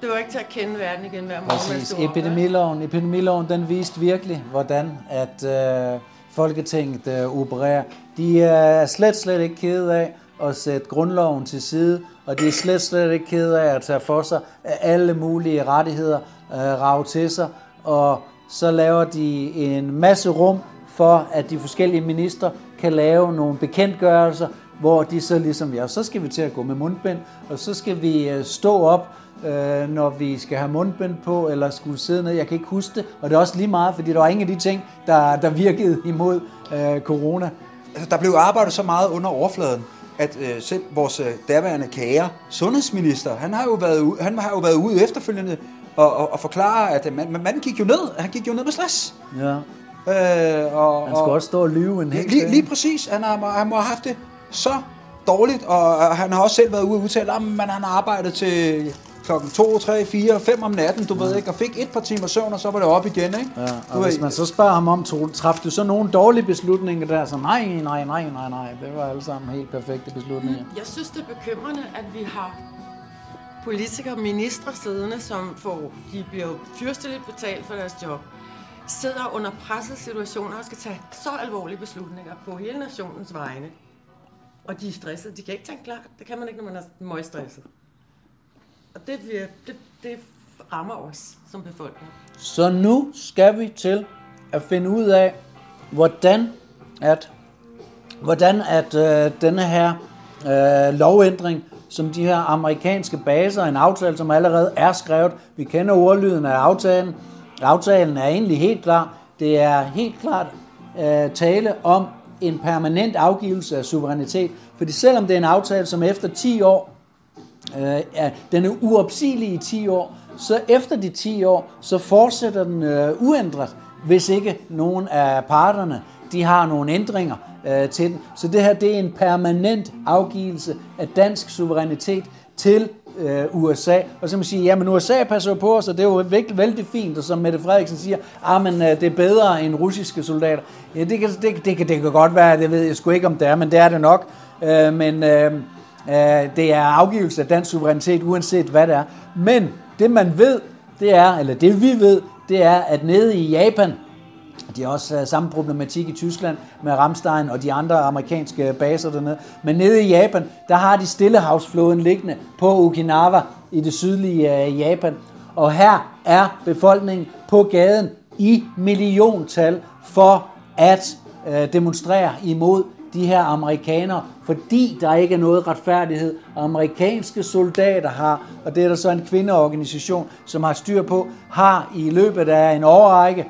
Det var ikke til at kende verden igen hver morgen. Præcis. Epidemiloven, epidemiloven, den viste virkelig, hvordan at øh, Folketinget øh, opererer. De er slet, slet ikke kede af at sætte grundloven til side, og de er slet, slet ikke kede af at tage for sig alle mulige rettigheder, øh, rave til sig, og så laver de en masse rum for, at de forskellige minister kan lave nogle bekendtgørelser, hvor de så ligesom, ja, så skal vi til at gå med mundbind, og så skal vi øh, stå op, øh, når vi skal have mundbind på, eller skulle sidde ned. Jeg kan ikke huske det, og det er også lige meget, fordi der var ingen af de ting, der, der virkede imod øh, corona. Altså, der blev arbejdet så meget under overfladen, at øh, selv vores øh, daværende kære sundhedsminister, han har jo været, ude, han har jo været ude efterfølgende og, og, og forklare, at øh, man, manden gik jo ned, han gik jo ned med stress. Ja. Øh, og, Han skal og, også stå og lyve en hel lige, lige præcis, han har, han må have haft det så dårligt, og, han har også selv været ude og udtale, at man, han har arbejdet til klokken 2, 3, 4, 5 om natten, du ved ikke, og fik et par timer søvn, og så var det op igen, ikke? Ja, Du og ved- hvis man så spørger ham om, traf du så nogle dårlige beslutninger der? Så nej, nej, nej, nej, nej. Det var alle sammen helt perfekte beslutninger. Jeg synes, det er bekymrende, at vi har politikere og ministre siddende, som får, de bliver fyrsteligt betalt for deres job, sidder under pressede situationer og skal tage så alvorlige beslutninger på hele nationens vegne. Og de er stressede. De kan ikke tænke klart. Det kan man ikke, når man er møgstresset. Og det, det, det rammer os som befolkning. Så nu skal vi til at finde ud af, hvordan at, hvordan at øh, denne her øh, lovændring, som de her amerikanske baser, en aftale, som allerede er skrevet, vi kender ordlyden af aftalen, aftalen er egentlig helt klar, det er helt klart øh, tale om en permanent afgivelse af suverænitet, fordi selvom det er en aftale, som efter 10 år øh, ja, den er uopsigelig i 10 år, så efter de 10 år, så fortsætter den øh, uændret, hvis ikke nogen af parterne de har nogle ændringer øh, til den. Så det her det er en permanent afgivelse af dansk suverænitet til øh, USA. Og så kan man sige, jamen USA passer på os, og det er jo vældig, vældig fint, og som Mette Frederiksen siger, ah, men øh, det er bedre end russiske soldater. Ja, det kan, det, det, kan, det kan godt være, det ved jeg sgu ikke, om det er, men det er det nok. Øh, men øh, Øh, det er afgivelse af dansk suverænitet, uanset hvad det er. Men det man ved, det er, eller det vi ved, det er, at nede i Japan, de har også øh, samme problematik i Tyskland med Ramstein og de andre amerikanske baser dernede. Men nede i Japan, der har de Stillehavsflåden liggende på Okinawa i det sydlige øh, Japan. Og her er befolkningen på gaden i milliontal for at demonstrere imod de her amerikanere, fordi der ikke er noget retfærdighed. Amerikanske soldater har, og det er der så en kvindeorganisation, som har styr på, har i løbet af en årrække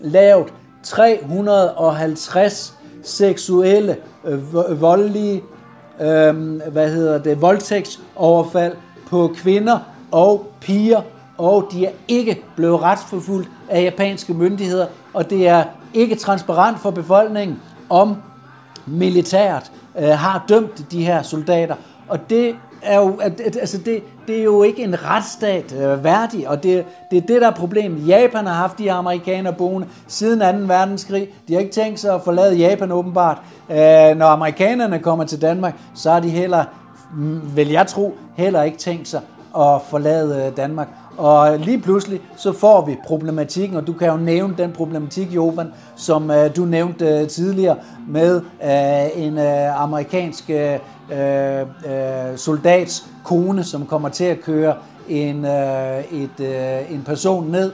lavet 350 seksuelle, øh, voldelige, øh, hvad hedder det, voldtægtsoverfald på kvinder og piger, og de er ikke blevet retsforfulgt af japanske myndigheder, og det er ikke transparent for befolkningen, om militæret øh, har dømt de her soldater. Og det er jo, at, at, altså det, det er jo ikke en retsstat øh, værdig, og det, det er det, der er problemet. Japan har haft de amerikanere boende siden 2. verdenskrig. De har ikke tænkt sig at forlade Japan åbenbart. Øh, når amerikanerne kommer til Danmark, så har de heller, mm, vil jeg tro, heller ikke tænkt sig at forlade øh, Danmark. Og lige pludselig så får vi problematikken, og du kan jo nævne den problematik, Jovan, som øh, du nævnte øh, tidligere med øh, en øh, amerikansk øh, øh, soldats kone, som kommer til at køre en, øh, et, øh, en person ned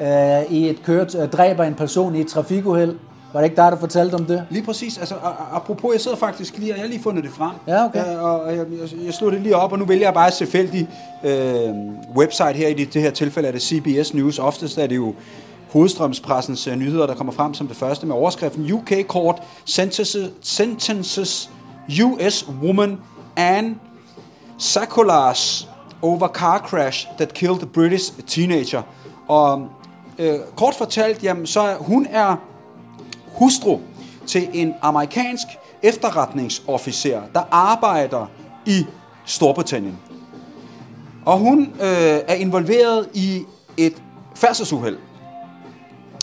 øh, i et køret, øh, dræber en person i et trafikuheld, var det ikke dig, der fortalte om det? Lige præcis. Altså, apropos, jeg sidder faktisk lige, og jeg har lige fundet det frem. Ja, okay. Øh, og jeg, jeg, jeg slog det lige op, og nu vælger jeg bare selvfølgelig øh, website her. I det, det her tilfælde er det CBS News. Oftest er det jo hovedstrømspressens uh, nyheder, der kommer frem som det første med overskriften UK Court sentences, sentences US woman Anne Sakolas over car crash that killed a British teenager. Og øh, kort fortalt, jamen, så hun er hustru til en amerikansk efterretningsofficer, der arbejder i Storbritannien. Og hun øh, er involveret i et færdselsuheld,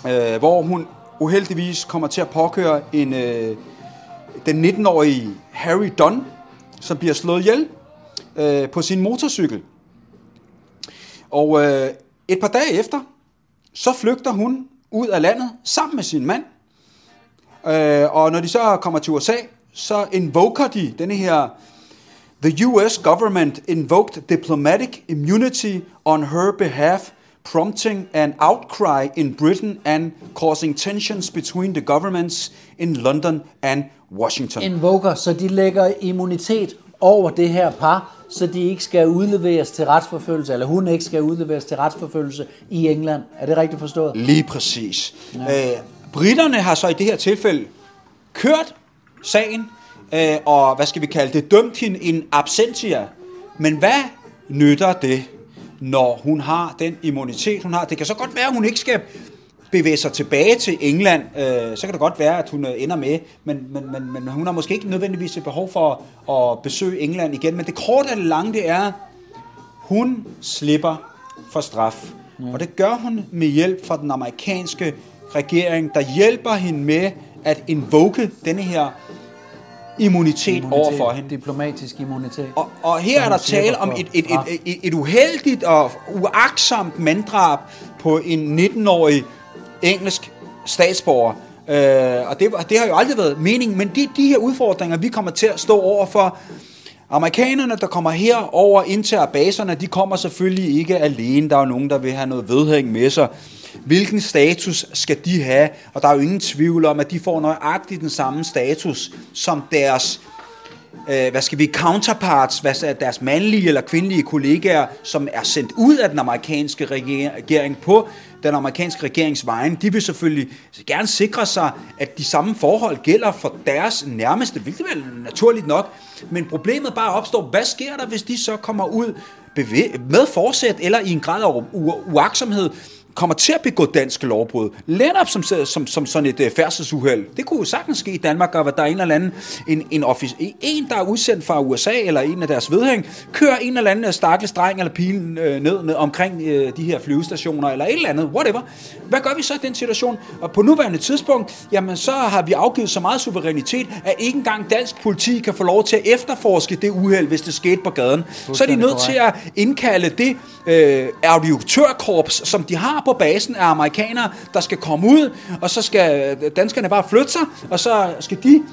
øh, hvor hun uheldigvis kommer til at påkøre en, øh, den 19-årige Harry Dunn, som bliver slået ihjel øh, på sin motorcykel. Og øh, et par dage efter, så flygter hun ud af landet sammen med sin mand – Øh, og når de så kommer til USA, så invoker de denne her The US government invoked diplomatic immunity on her behalf, prompting an outcry in Britain and causing tensions between the governments in London and Washington. Invoker, så de lægger immunitet over det her par, så de ikke skal udleveres til retsforfølgelse, eller hun ikke skal udleveres til retsforfølgelse i England. Er det rigtigt forstået? Lige præcis. Ja. Øh, Britterne har så i det her tilfælde kørt sagen, øh, og hvad skal vi kalde det, dømt hende en absentia. Men hvad nytter det, når hun har den immunitet, hun har? Det kan så godt være, at hun ikke skal bevæge sig tilbage til England, øh, så kan det godt være, at hun øh, ender med, men, men, men, men hun har måske ikke nødvendigvis et behov for at besøge England igen. Men det korte og det lange, det er, hun slipper for straf. Ja. Og det gør hun med hjælp fra den amerikanske regering, der hjælper hende med at invoke denne her immunitet, immunitet over for hende. Diplomatisk immunitet. Og, og her er der tale om et, et, et, et, et uheldigt og uagtsomt manddrab på en 19-årig engelsk statsborger. Øh, og det, det har jo aldrig været meningen, men de, de her udfordringer, vi kommer til at stå over for, Amerikanerne, der kommer herover ind til baserne, de kommer selvfølgelig ikke alene. Der er jo nogen, der vil have noget vedhæng med sig. Hvilken status skal de have? Og der er jo ingen tvivl om, at de får nøjagtigt den samme status som deres øh, hvad skal vi, counterparts, hvad deres mandlige eller kvindelige kollegaer, som er sendt ud af den amerikanske regering på den amerikanske regerings vejen, de vil selvfølgelig gerne sikre sig, at de samme forhold gælder for deres nærmeste, hvilket vel naturligt nok. Men problemet bare opstår, hvad sker der, hvis de så kommer ud med forsæt eller i en grad af uaksomhed, kommer til at begå dansk lovbrud. Netop som, som, som sådan et uh, færdselsuheld. Det kunne jo sagtens ske i Danmark, og der er en eller anden, en, en, office, en der er udsendt fra USA, eller en af deres vedhæng, kører en eller anden stakkels dreng eller pige øh, ned, ned omkring øh, de her flyvestationer, eller et eller andet, whatever. Hvad gør vi så i den situation? Og på nuværende tidspunkt, jamen så har vi afgivet så meget suverænitet, at ikke engang dansk politi kan få lov til at efterforske det uheld, hvis det skete på gaden. Så er de nødt til at indkalde det øh, auditørkorps, som de har på basen af amerikanere, der skal komme ud, og så skal øh, danskerne bare flytte sig, og så skal de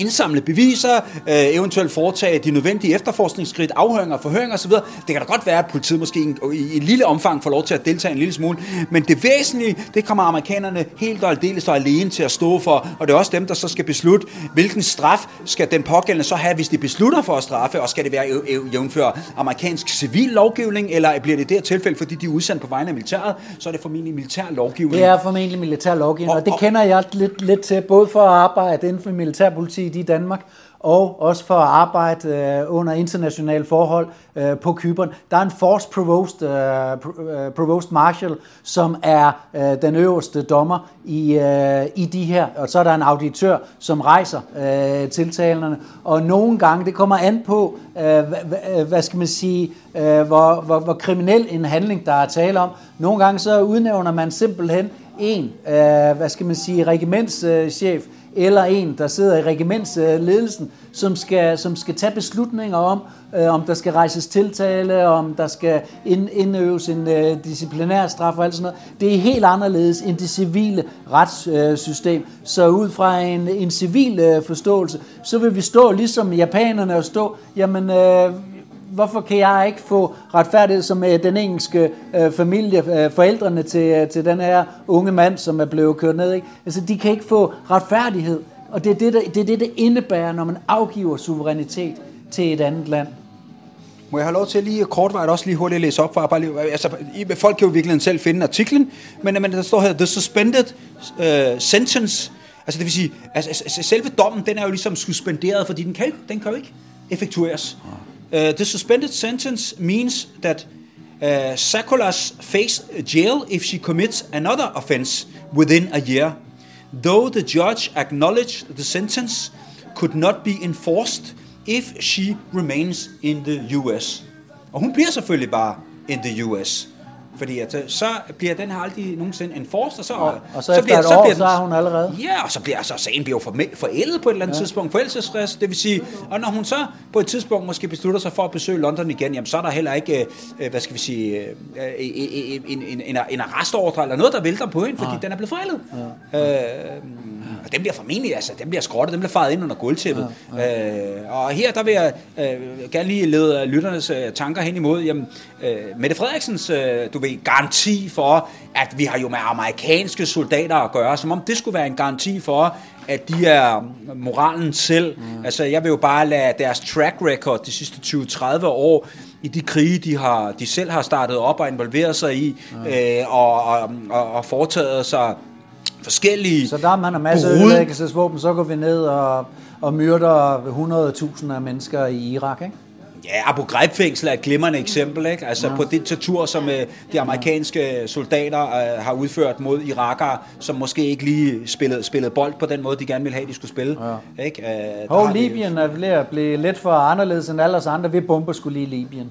indsamle beviser, øh, eventuelt foretage de nødvendige efterforskningsskridt, afhøringer, forhøringer osv. Det kan da godt være, at politiet måske i, i en lille omfang får lov til at deltage en lille smule, men det væsentlige, det kommer amerikanerne helt og aldeles og alene til at stå for, og det er også dem, der så skal beslutte, hvilken straf skal den pågældende så have, hvis de beslutter for at straffe, og skal det være jævnfør amerikansk civil lovgivning, eller bliver det det tilfælde, fordi de er udsendt på vegne af militæret, så er det formentlig militær lovgivning. Det er formentlig militær lovgivning, og, og det kender jeg lidt, lidt til, både for at arbejde inden for militærpoliti i Danmark, og også for at arbejde øh, under internationale forhold øh, på Kyberen. Der er en Force Provost, øh, øh Provost Marshal, som er øh, den øverste dommer i, øh, i de her, og så er der en auditør, som rejser øh, tiltalerne, og nogle gange, det kommer an på, øh, øh hvad skal man sige, øh, hvor, hvor, hvor kriminel en handling, der er tale om. Nogle gange så udnævner man simpelthen en, øh, hvad skal man sige, regimentschef, øh, eller en, der sidder i regimentsledelsen, som skal, som skal tage beslutninger om, øh, om der skal rejses tiltale, om der skal ind, indøves en øh, disciplinær straf og alt sådan noget. Det er helt anderledes end det civile retssystem. Så ud fra en, en civil øh, forståelse, så vil vi stå ligesom japanerne og stå, jamen øh, hvorfor kan jeg ikke få retfærdighed som øh, den engelske øh, familie, øh, forældrene til, øh, til den her unge mand, som er blevet kørt ned? Ikke? Altså, de kan ikke få retfærdighed, og det er det, der, det er det, det indebærer, når man afgiver suverænitet til et andet land. Må jeg have lov til at lige kortvejt også lige hurtigt at læse op for bare lige, altså, folk kan jo virkelig selv finde artiklen, men, men der står her, the suspended uh, sentence, altså det vil sige, altså, altså, selve dommen, den er jo ligesom suspenderet, fordi den kan, den kan jo ikke effektueres. Uh, the suspended sentence means that uh, Sakulas face jail if she commits another offense within a year. Though the judge acknowledged the sentence could not be enforced if she remains in the US. Og hun bliver selvfølgelig bare in the US. Fordi at, øh, så bliver den her aldrig nogensinde enforced, og så, og, og så, så bliver, et så år, bliver den, så er hun allerede. Ja, og så bliver så sagen bliver jo forældet på et eller andet ja. tidspunkt, forældelsesrest, det vil sige, og når hun så på et tidspunkt måske beslutter sig for at besøge London igen, jamen så er der heller ikke, øh, hvad skal vi sige, øh, en, en, en, en arrestordre eller noget, der vælter på hende, fordi ja. den er blevet forældet. Ja. Øh, og den bliver formentlig, altså, den bliver skrottet, den bliver faret ind under gulvtæppet. Ja, ja. Øh, og her, der vil jeg øh, gerne lige lede lytternes øh, tanker hen imod, jamen, øh, Mette Frederiksens, øh, du ved, garanti for, at vi har jo med amerikanske soldater at gøre, som om det skulle være en garanti for, at de er moralen selv. Mm. Altså, jeg vil jo bare lade deres track record de sidste 20-30 år i de krige, de, har, de selv har startet op og involveret sig i, mm. øh, og, og, og, og foretaget sig forskellige Så der er man en masse ødelæggelsesvåben, så går vi ned og, og myrder 100.000 af mennesker i Irak, ikke? Ja, Abu Ghraib-fængsel er et glimrende eksempel, ikke? Altså ja. på det diktatur, som uh, de amerikanske soldater uh, har udført mod irakere, som måske ikke lige spillede, spillede bold på den måde, de gerne ville have, de skulle spille. Ja. Ikke? Uh, Hov, Libyen er ved at blive lidt for anderledes end alle os andre. Vi bomber skulle lige Libyen.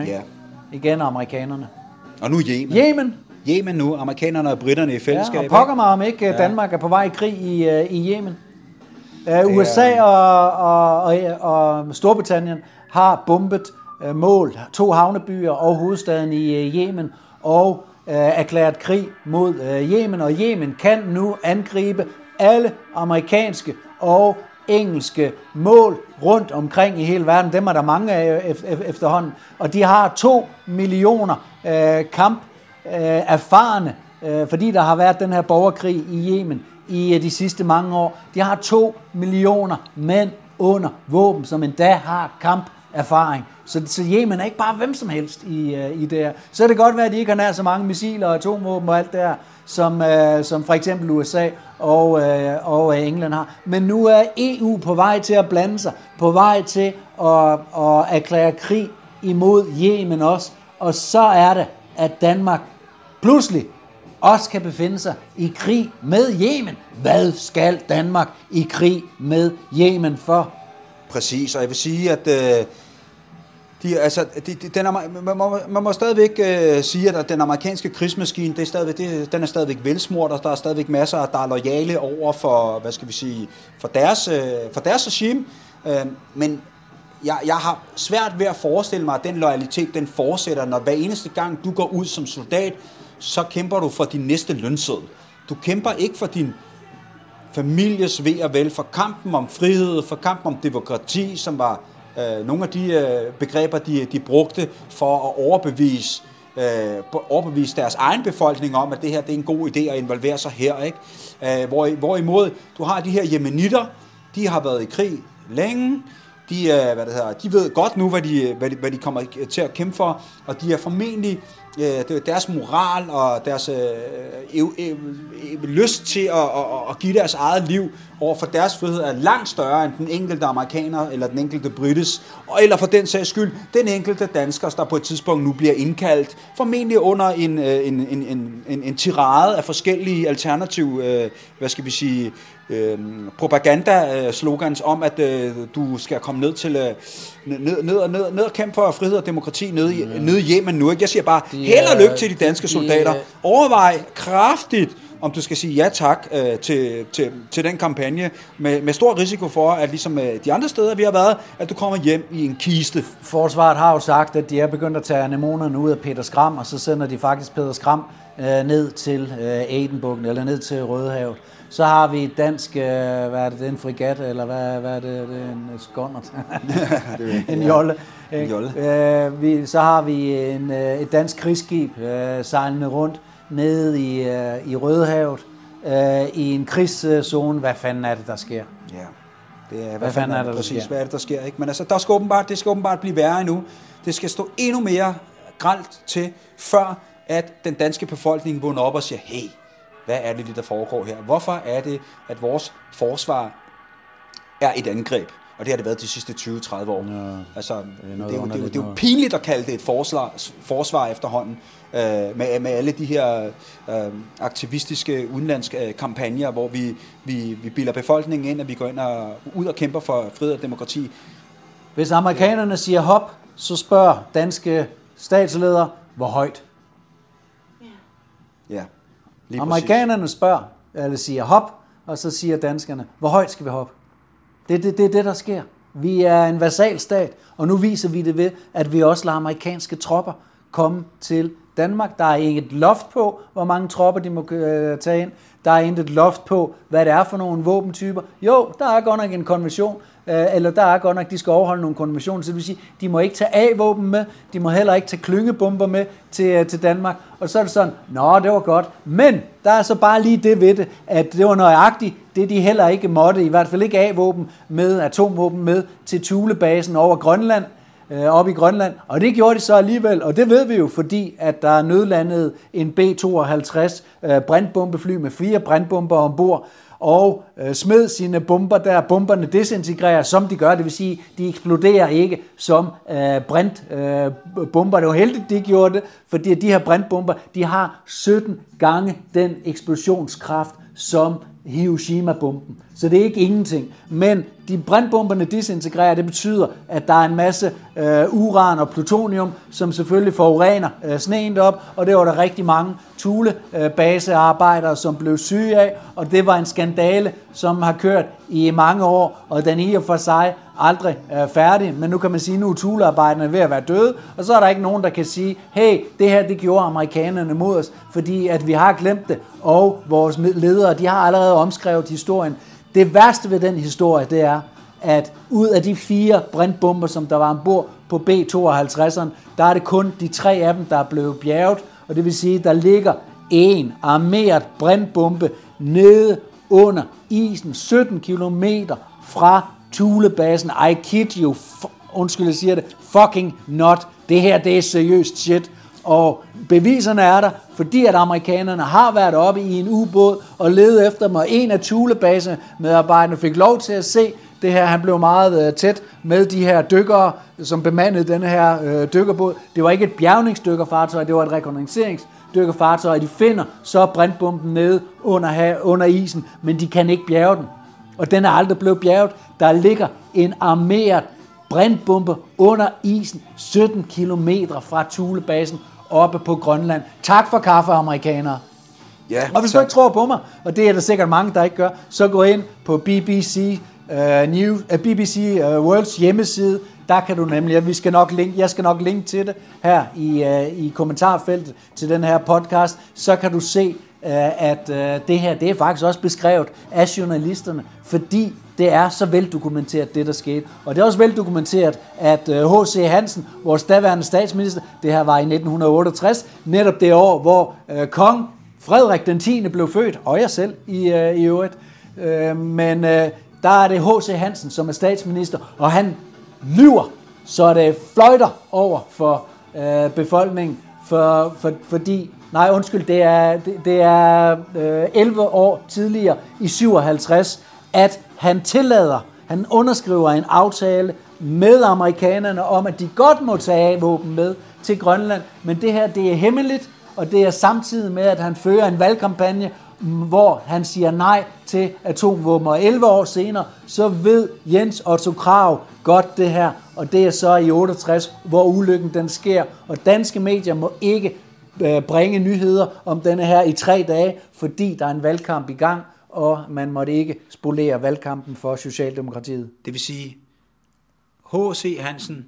Ikke? Ja. Igen amerikanerne. Og nu Yemen. Yemen. Yemen nu, amerikanerne og britterne i fællesskab. Ja, og pokker mig om ikke, ja. Danmark er på vej i krig i, uh, i Yemen. Uh, USA og, og, og, og Storbritannien har bombet uh, mål, to havnebyer og hovedstaden i uh, Yemen, og uh, erklæret krig mod uh, Yemen, og Yemen kan nu angribe alle amerikanske og engelske mål rundt omkring i hele verden. Dem er der mange af efterhånden. Og de har to millioner uh, kamp Øh, erfarne, øh, fordi der har været den her borgerkrig i Yemen i øh, de sidste mange år. De har to millioner mænd under våben, som endda har kamp erfaring. Så, så Yemen er ikke bare hvem som helst i, øh, i det her. Så er det godt være, at de ikke har nær så mange missiler og atomvåben og alt det her, som, øh, som for eksempel USA og, øh, og England har. Men nu er EU på vej til at blande sig, på vej til at, at erklære krig imod Yemen også. Og så er det, at Danmark pludselig også kan befinde sig i krig med Yemen. Hvad skal Danmark i krig med Yemen for? Præcis, og jeg vil sige, at øh, de, altså, de, de, den er, man, må, man må stadigvæk øh, sige, at den amerikanske krigsmaskine, det er stadigvæk, det, den er stadigvæk velsmurt, og der er stadigvæk masser, der er lojale over for, hvad skal vi sige, for deres, øh, for deres regime. Øh, men jeg, jeg har svært ved at forestille mig, at den loyalitet, den fortsætter, når hver eneste gang du går ud som soldat, så kæmper du for din næste lønseddel. Du kæmper ikke for din families ved og vel, for kampen om frihed, for kampen om demokrati, som var øh, nogle af de øh, begreber, de, de brugte for at overbevise, øh, overbevise deres egen befolkning om, at det her det er en god idé at involvere sig her. Ikke? Øh, hvor, hvorimod du har de her jemenitter, de har været i krig længe, de, øh, hvad det hedder, de ved godt nu, hvad de, hvad, de, hvad de kommer til at kæmpe for, og de er formentlig øh, deres moral og deres øh, øh, øh, øh lyst til at, at, at give deres eget liv over for deres frihed er langt større end den enkelte amerikaner eller den enkelte britis, eller for den sags skyld, den enkelte dansker, der på et tidspunkt nu bliver indkaldt, formentlig under en, øh, en, en, en, en, en tirade af forskellige alternative, øh, hvad skal vi sige, øh, propaganda-slogans om, at øh, du skal komme ned til øh, ned, ned, ned, ned og kæmpe for frihed og demokrati nede i, mm. nede Yemen nu. Ikke? Jeg siger bare, held og lykke til de danske soldater. Overvej kraftigt, om du skal sige ja tak øh, til, til, til den kampagne, med, med stor risiko for, at ligesom øh, de andre steder, vi har været, at du kommer hjem i en kiste. Forsvaret har jo sagt, at de er begyndt at tage anemonerne ud af Peter Skram, og så sender de faktisk Peter Skram øh, ned til øh, Adenbugten, eller ned til Rødehavet. Så har vi et dansk, øh, hvad er det, en frigat, eller hvad, hvad er det, det er en skåndert, [LAUGHS] en jolle. En jolle. Øh, vi, så har vi en, øh, et dansk krigsskib øh, sejlende rundt nede i, øh, i Rødehavet, øh, i en krigszone. Hvad fanden er det, der sker? Ja. Det er, hvad, hvad fanden er det, der præcis, sker? hvad er det, der sker? Ikke? Men altså, der skal åbenbart, det skal åbenbart blive værre endnu. Det skal stå endnu mere gralt til, før at den danske befolkning vågner op og siger, hey, hvad er det, der foregår her? Hvorfor er det, at vores forsvar er et angreb? Og det har det været de sidste 20-30 år. Ja, altså, det, er det, er jo, det, er jo, det er jo pinligt at kalde det et forsvar, forsvar efterhånden, øh, med, med alle de her øh, aktivistiske udenlandske øh, kampagner, hvor vi, vi, vi bilder befolkningen ind, at vi går ind og ud og kæmper for frihed og demokrati. Hvis amerikanerne siger hop, så spørger danske statsledere, hvor højt? Ja. Lige Amerikanerne præcis. spørger, eller siger hop, og så siger danskerne, hvor højt skal vi hoppe? Det er det, det, det, der sker. Vi er en vasalstat, og nu viser vi det ved, at vi også lader amerikanske tropper komme til Danmark. Der er ikke et loft på, hvor mange tropper de må øh, tage ind. Der er intet loft på, hvad det er for nogle våbentyper. Jo, der er godt nok en konvention, Øh, eller der er godt nok, de skal overholde nogle konventioner, så det vil sige, de må ikke tage A-våben med, de må heller ikke tage klyngebomber med til, øh, til Danmark, og så er det sådan, nå, det var godt, men der er så bare lige det ved det, at det var nøjagtigt, det de heller ikke måtte, i hvert fald ikke A-våben med, atomvåben med til Thulebasen over Grønland, øh, op i Grønland. Og det gjorde de så alligevel, og det ved vi jo, fordi at der er nødlandet en B-52 øh, brandbombefly med fire brandbomber ombord, og øh, smed sine bomber der. Bomberne desintegrerer, som de gør, det vil sige, de eksploderer ikke som øh, brintbomber. Øh, det var heldigt, de gjorde det, fordi de her brintbomber, de har 17 gange den eksplosionskraft, som Hiroshima-bomben. Så det er ikke ingenting. Men de brandbomberne disintegrerer, det betyder, at der er en masse øh, uran og plutonium, som selvfølgelig forurener øh, sneen op, og det var der rigtig mange tulebasearbejdere, øh, som blev syge af, og det var en skandale, som har kørt i mange år, og den i og for sig aldrig er færdig, men nu kan man sige, at nu er tulearbejderne ved at være døde, og så er der ikke nogen, der kan sige, hey, det her det gjorde amerikanerne mod os, fordi at vi har glemt det, og vores ledere, de har allerede omskrevet historien. Det værste ved den historie, det er, at ud af de fire brintbomber, som der var ombord på B-52'eren, der er det kun de tre af dem, der er blevet bjerget, og det vil sige, at der ligger en armeret brintbombe nede under isen, 17 km fra Thulebasen. I kid you, undskyld, jeg siger det, fucking not. Det her, det er seriøst shit. Og beviserne er der, fordi at amerikanerne har været oppe i en ubåd og ledet efter dem, og en af Thulebase medarbejderne fik lov til at se det her. Han blev meget øh, tæt med de her dykkere, som bemandede denne her øh, dykkerbåd. Det var ikke et bjergningsdykkerfartøj, det var et rekognosceringsdykkerfartøj, de finder så brintbomben nede under, under isen, men de kan ikke bjerge den. Og den er aldrig blevet bjerget. Der ligger en armeret brintbombe under isen 17 km fra Thulebasen oppe på Grønland. Tak for kaffe, amerikanere. Ja, og hvis du ikke tror på mig, og det er der sikkert mange, der ikke gør, så gå ind på BBC, uh, New, uh, BBC uh, Worlds hjemmeside. Der kan du nemlig, vi skal nok link, jeg skal nok linke til det her i, uh, i kommentarfeltet til den her podcast. Så kan du se, Øh, at øh, det her det er faktisk også beskrevet af journalisterne, fordi det er så veldokumenteret, det der skete. Og det er også veldokumenteret, at øh, H.C. Hansen, vores daværende statsminister, det her var i 1968, netop det år, hvor kong Frederik den 10. blev født, og jeg selv i, i øvrigt. Men der er det H.C. Hansen, som er statsminister, og han lyver, så det fløjter over for befolkningen, for, for, fordi, nej undskyld, det er, det, det er øh, 11 år tidligere i 57, at han tillader, han underskriver en aftale med amerikanerne om, at de godt må tage våben med til Grønland, men det her det er hemmeligt, og det er samtidig med, at han fører en valgkampagne, hvor han siger nej til atomvåben. Og 11 år senere, så ved Jens Otto Krav godt det her, og det er så i 68, hvor ulykken den sker. Og danske medier må ikke bringe nyheder om denne her i tre dage, fordi der er en valgkamp i gang, og man måtte ikke spolere valgkampen for Socialdemokratiet. Det vil sige, H.C. Hansen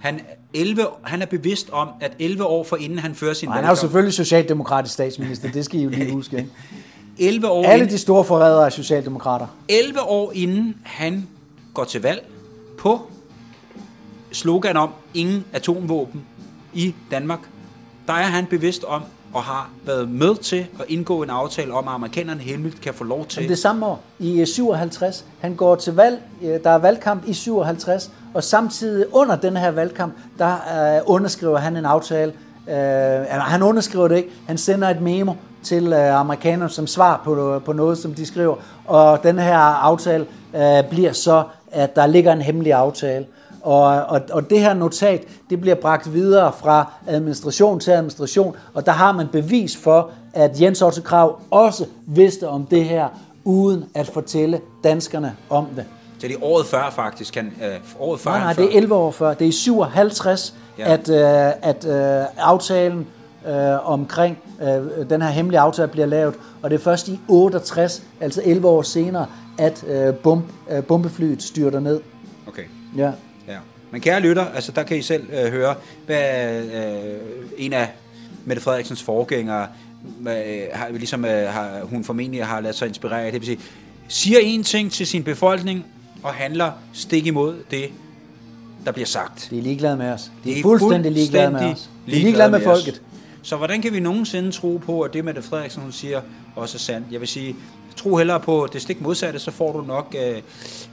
han, 11, han er bevidst om, at 11 år for inden han fører sin valgkamp... Han er jo selvfølgelig socialdemokratisk statsminister, det skal I jo lige huske. Ikke? [LAUGHS] 11 år Alle de store forrædere er socialdemokrater. 11 år inden han går til valg på slogan om ingen atomvåben i Danmark, der er han bevidst om og har været med til at indgå en aftale om, at amerikanerne hemmeligt kan få lov til... Men det samme år, i øh, 57, han går til valg, øh, der er valgkamp i 57, og samtidig under den her valgkamp, der øh, underskriver han en aftale. Øh, han underskriver det ikke, han sender et memo til øh, amerikanerne som svar på, øh, på noget, som de skriver. Og den her aftale øh, bliver så, at der ligger en hemmelig aftale. Og, og, og det her notat, det bliver bragt videre fra administration til administration, og der har man bevis for, at Jens Otto Krav også vidste om det her, uden at fortælle danskerne om det. Så det er året før faktisk? Kan, øh, året før nej, nej, det er 11 år før. Det er i 57, ja. at, øh, at øh, aftalen øh, omkring øh, den her hemmelige aftale bliver lavet, og det er først i 68, altså 11 år senere, at øh, bomb, øh, bombeflyet styrter ned. Okay. Ja. Men kære lytter, altså der kan I selv øh, høre, hvad øh, en af Mette Frederiksens forgængere, øh, har, ligesom, øh, har, hun formentlig har ladet sig inspirere af, det vil sige, siger en ting til sin befolkning, og handler stik imod det, der bliver sagt. De er ligeglade med os. De er, er fuldstændig ligeglade med os. De er ligeglade med, med folket. Så hvordan kan vi nogensinde tro på, at det, Mette Frederiksen hun siger, også er sandt? Jeg vil sige, tro hellere på det stik modsatte, så får du nok øh, et,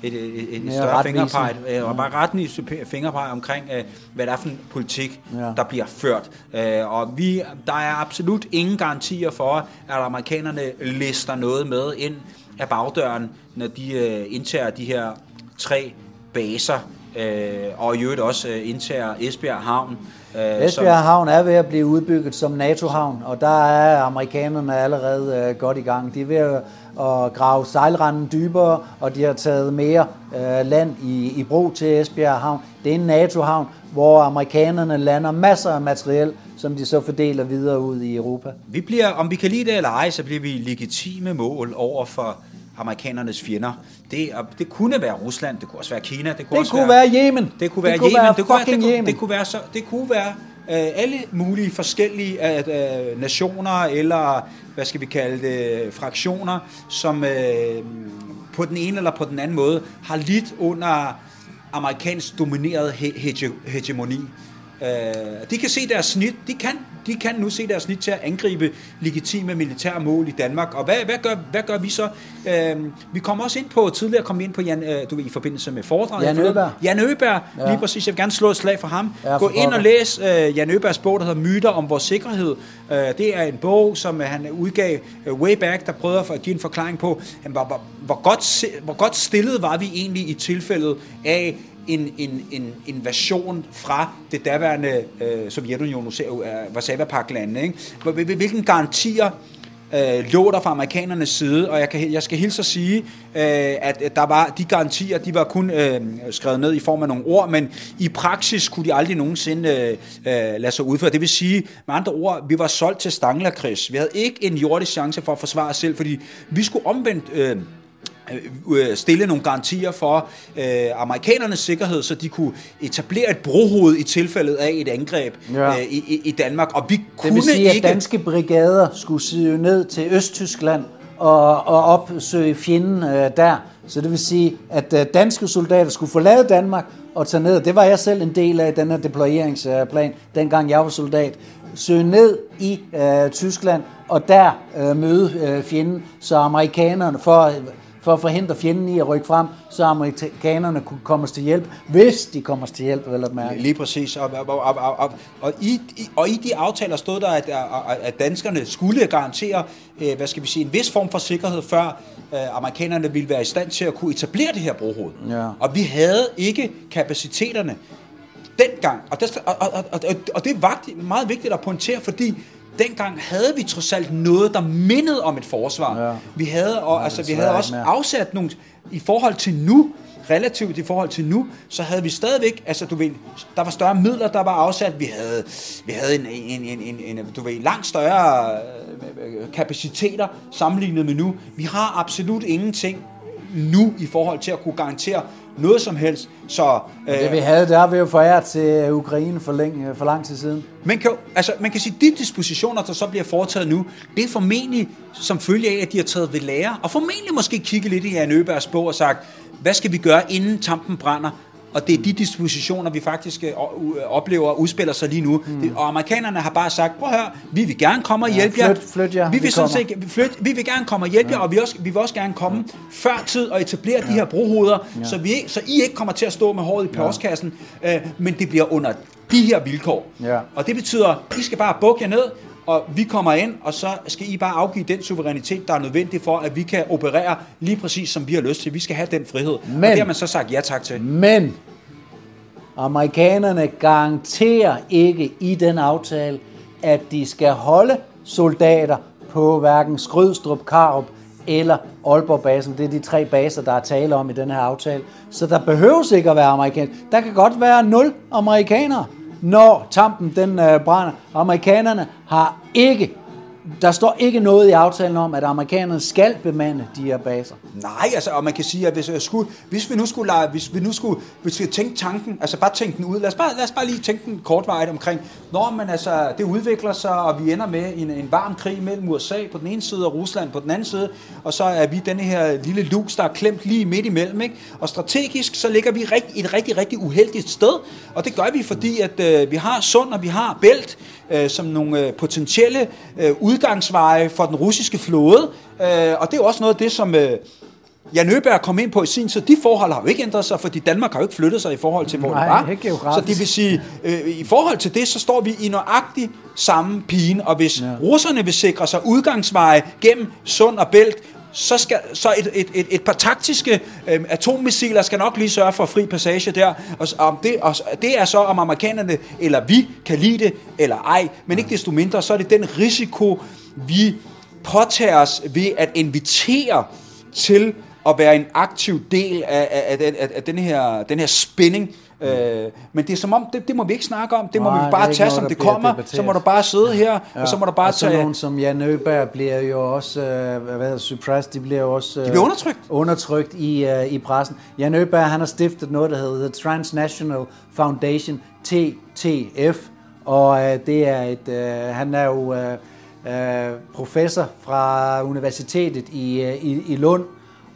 et, et, et større fingerpeg, øh, og bare retten fingerpeg omkring, øh, hvad der er for en politik, ja. der bliver ført. Øh, og vi, der er absolut ingen garantier for, at amerikanerne lister noget med ind af bagdøren, når de øh, indtager de her tre baser, øh, og i øvrigt også øh, indtager Esbjerg Havn. Øh, Esbjerg som, Havn er ved at blive udbygget som NATO-havn, og der er amerikanerne allerede øh, godt i gang. De er ved at, at grave sejlranden dybere, og de har taget mere øh, land i, i brug til Esbjerg Havn. Det er en NATO-havn, hvor amerikanerne lander masser af materiel, som de så fordeler videre ud i Europa. Vi bliver, om vi kan lide det eller ej, så bliver vi legitime mål over for amerikanernes fjender. Det, det kunne være Rusland, det kunne også være Kina, det kunne, det også kunne være, være Yemen. Det kunne være det kunne Yemen. Være det, kunne være, det, kunne, det kunne være så, det kunne være Øh, alle mulige forskellige øh, øh, nationer eller hvad skal vi kalde det fraktioner, som øh, på den ene eller på den anden måde har lidt under amerikansk domineret he- hege- hegemoni. Øh, de kan se deres snit, de kan, de kan nu se deres snit til at angribe legitime militære mål i Danmark. Og hvad, hvad, gør, hvad gør vi så? Øh, vi kommer også ind på, tidligere kom vi ind på Jan, øh, du ved, i forbindelse med foredraget. Jan Øberg. Jan Øberg, ja. lige præcis. Jeg vil gerne slå et slag for ham. Ja, for Gå ind og læs øh, Jan Øbergs bog, der hedder Myter om vores sikkerhed. Øh, det er en bog, som han udgav øh, way back, der prøvede at give en forklaring på, hvor, hvor, hvor, godt, hvor godt stillet var vi egentlig i tilfældet af en, en, en invasion fra det daværende øh, Sovjetunionen, øh, Varsava-paklandene. Ikke? Hvilken garantier øh, lå der fra amerikanernes side, og jeg, kan, jeg skal hilse at sige, øh, at der var de garantier, de var kun øh, skrevet ned i form af nogle ord, men i praksis kunne de aldrig nogensinde øh, øh lade sig udføre. Det vil sige, med andre ord, vi var solgt til Stanglerkrigs. Vi havde ikke en jordisk chance for at forsvare os selv, fordi vi skulle omvendt... Øh, stille nogle garantier for øh, amerikanernes sikkerhed, så de kunne etablere et brohoved i tilfældet af et angreb ja. øh, i, i Danmark. Og vi kunne det vil sige, ikke... at danske brigader skulle sidde ned til Østtyskland og, og opsøge fjenden øh, der. Så det vil sige, at øh, danske soldater skulle forlade Danmark og tage ned. Det var jeg selv en del af den her deployeringsplan, dengang jeg var soldat. Søge ned i øh, Tyskland og der øh, møde øh, fjenden, så amerikanerne for for at forhindre fjenden i at rykke frem, så amerikanerne kunne komme os til hjælp, hvis de kommer os til hjælp, vel at mærke. Lige præcis. Og, og, og, og, og, og, i, og i de aftaler stod der, at, at danskerne skulle garantere, øh, hvad skal vi sige, en vis form for sikkerhed, før øh, amerikanerne ville være i stand til at kunne etablere det her brohoved. Ja. Og vi havde ikke kapaciteterne dengang. Og det, og, og, og, og det er meget vigtigt at pointere, fordi dengang havde vi trods alt noget, der mindede om et forsvar. Ja. Vi havde, og, ja, altså, vi havde også mere. afsat nogle, i forhold til nu, relativt i forhold til nu, så havde vi stadigvæk, altså du ved, der var større midler, der var afsat, vi havde, vi havde en, en, en, en, en du ved, langt større øh, kapaciteter sammenlignet med nu. Vi har absolut ingenting nu i forhold til at kunne garantere noget som helst. Så, øh, det vi havde, der har vi jo foræret til Ukraine for, længe, for lang tid siden. Man kan, altså, man kan sige, at de dispositioner, der så bliver foretaget nu, det er formentlig som følge af, at de har taget ved lære, og formentlig måske kigge lidt i Jan Øbergs bog og sagt, hvad skal vi gøre, inden tampen brænder? Og det er de dispositioner, vi faktisk øh, oplever udspiller sig lige nu. Mm. Og amerikanerne har bare sagt, prøv at høre, vi vil gerne komme og hjælpe jer. Flyt, flyt jer. Vi vil, sådan set, flyt, vi vil gerne komme og hjælpe ja. jer, og vi, også, vi vil også gerne komme ja. før tid og etablere ja. de her brohoveder, ja. så, vi, så I ikke kommer til at stå med håret i postkassen, ja. øh, men det bliver under de her vilkår. Ja. Og det betyder, at I skal bare bukke jer ned, og vi kommer ind, og så skal I bare afgive den suverænitet, der er nødvendig for, at vi kan operere lige præcis, som vi har lyst til. Vi skal have den frihed. Men, og det har man så sagt ja tak til. Men amerikanerne garanterer ikke i den aftale, at de skal holde soldater på hverken Skrydstrup, Karup eller Aalborg-basen. Det er de tre baser, der er tale om i den her aftale. Så der behøves ikke at være amerikanere. Der kan godt være nul amerikanere når tampen den øh, brænder. Amerikanerne har ikke der står ikke noget i aftalen om, at amerikanerne skal bemande de her baser. Nej, altså, og man kan sige, at hvis, jeg skulle, hvis vi nu skulle, lege, hvis vi nu skulle, hvis vi tænke tanken, altså bare tænke den ud, lad os bare, lad os bare lige tænke den kortvejet omkring, når man altså, det udvikler sig, og vi ender med en, en varm krig mellem USA på den ene side og Rusland på den anden side, og så er vi denne her lille lus, der er klemt lige midt imellem, ikke? Og strategisk, så ligger vi rigt, et rigtig, rigtig uheldigt sted, og det gør vi, fordi at øh, vi har Sund, og vi har Bælt, øh, som nogle øh, potentielle øh, udgangsveje for den russiske flåde. Øh, og det er jo også noget af det, som øh, Jan Øberg kom ind på i sin tid. De forhold har jo ikke ændret sig, fordi Danmark har jo ikke flyttet sig i forhold til, hvor Nej, det var. Så det vil sige, øh, i forhold til det, så står vi i nøjagtig samme pine. Og hvis ja. russerne vil sikre sig udgangsveje gennem Sund og Bælt, så, skal, så et, et, et, et par taktiske øh, atommissiler skal nok lige sørge for fri passage der. Og, om det, og det er så, om amerikanerne eller vi kan lide det eller ej. Men ikke desto mindre, så er det den risiko, vi påtager os ved at invitere til at være en aktiv del af, af, af, den, af, af den, her, den her spænding, Øh, men det er som om, det, det må vi ikke snakke om, det må Nej, vi bare tage, noget, som det kommer, debatteret. så må du bare sidde her, ja. og så må du bare og tage... nogen som Jan Øberg bliver jo også, øh, hvad hedder suppressed, de bliver jo også... Øh, de bliver undertrykt. Undertrykt i, øh, i pressen. Jan Øberg, han har stiftet noget, der hedder The Transnational Foundation, TTF, og øh, det er et, øh, han er jo øh, øh, professor fra universitetet i, øh, i, i Lund,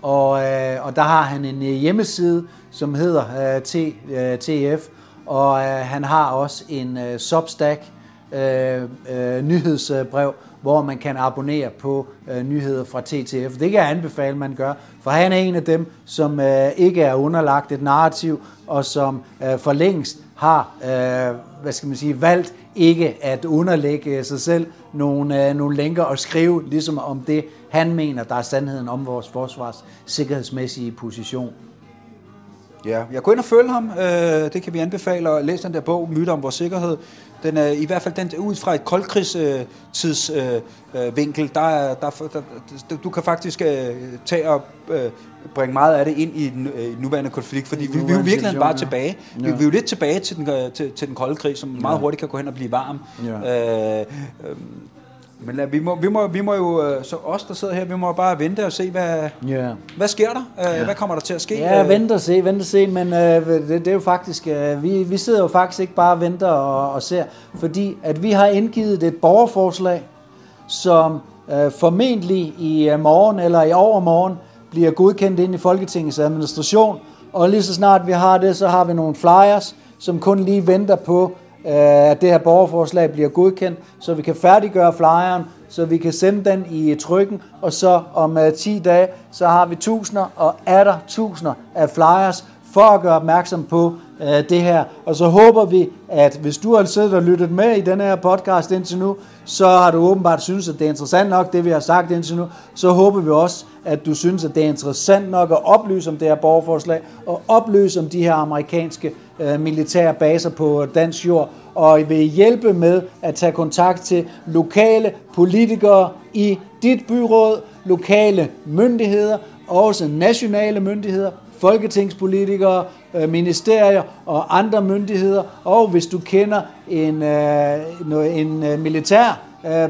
og, øh, og der har han en øh, hjemmeside, som hedder øh, T, øh, TF, og øh, han har også en øh, Substack øh, øh, nyhedsbrev, hvor man kan abonnere på øh, nyheder fra TTF. Det kan jeg anbefale, man gør, for han er en af dem, som øh, ikke er underlagt et narrativ, og som øh, for længst har øh, hvad skal man sige, valgt ikke at underlægge øh, sig selv nogle, øh, nogle lænker og skrive ligesom om det, han mener, der er sandheden om vores forsvars sikkerhedsmæssige position. Ja, jeg går ind og følge ham. Øh, det kan vi anbefale at læse den der bog, Myter om vores sikkerhed. Den er i hvert fald den, ud fra et koldkrigstidsvinkel, øh, øh, der, der, der, der, du kan faktisk øh, tage og øh, bringe meget af det ind i den øh, nuværende konflikt, fordi vi, vi er jo virkelig bare tilbage. Ja. Vi, vi er jo lidt tilbage til den, øh, til, til den kolde krig, som meget hurtigt kan gå hen og blive varm. Ja. Øh, øh, men lad, vi, må, vi, må, vi må jo, øh, så os der sidder her, vi må bare vente og se, hvad, yeah. hvad sker der? Uh, ja. Hvad kommer der til at ske? Ja, vente og se, vente og se, men uh, det, det er jo faktisk, uh, vi, vi sidder jo faktisk ikke bare og venter og, og ser, fordi at vi har indgivet et borgerforslag, som uh, formentlig i morgen eller i overmorgen bliver godkendt ind i Folketingets administration, og lige så snart vi har det, så har vi nogle flyers, som kun lige venter på, øh, at det her borgerforslag bliver godkendt, så vi kan færdiggøre flyeren, så vi kan sende den i trykken, og så om øh, 10 dage, så har vi tusinder og atter tusinder af flyers for at gøre opmærksom på Øh, det her. Og så håber vi, at hvis du har siddet og lyttet med i den her podcast indtil nu, så har du åbenbart synes, at det er interessant nok, det vi har sagt indtil nu. Så håber vi også, at du synes, at det er interessant nok at oplyse om det her borgerforslag, og oplyse om de her amerikanske øh, militære baser på dansk jord, og vil hjælpe med at tage kontakt til lokale politikere i dit byråd, lokale myndigheder, også nationale myndigheder, folketingspolitikere, Øh, ministerier og andre myndigheder, og hvis du kender en, øh, en øh, militær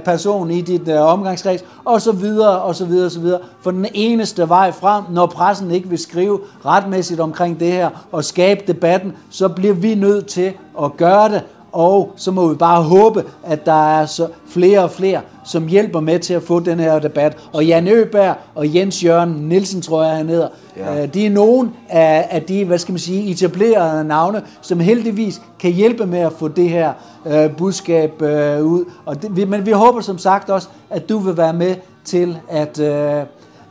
person i dit omgangskreds, og så videre, og så videre, og så videre. For den eneste vej frem, når pressen ikke vil skrive retmæssigt omkring det her, og skabe debatten, så bliver vi nødt til at gøre det, og så må vi bare håbe, at der er så flere og flere, som hjælper med til at få den her debat. Og Jan Øberg og Jens Jørgen Nielsen, tror jeg, han hedder, ja. de er nogen af, af de, hvad skal man sige, etablerede navne, som heldigvis kan hjælpe med at få det her øh, budskab øh, ud. Og det, men vi håber som sagt også, at du vil være med til at, øh,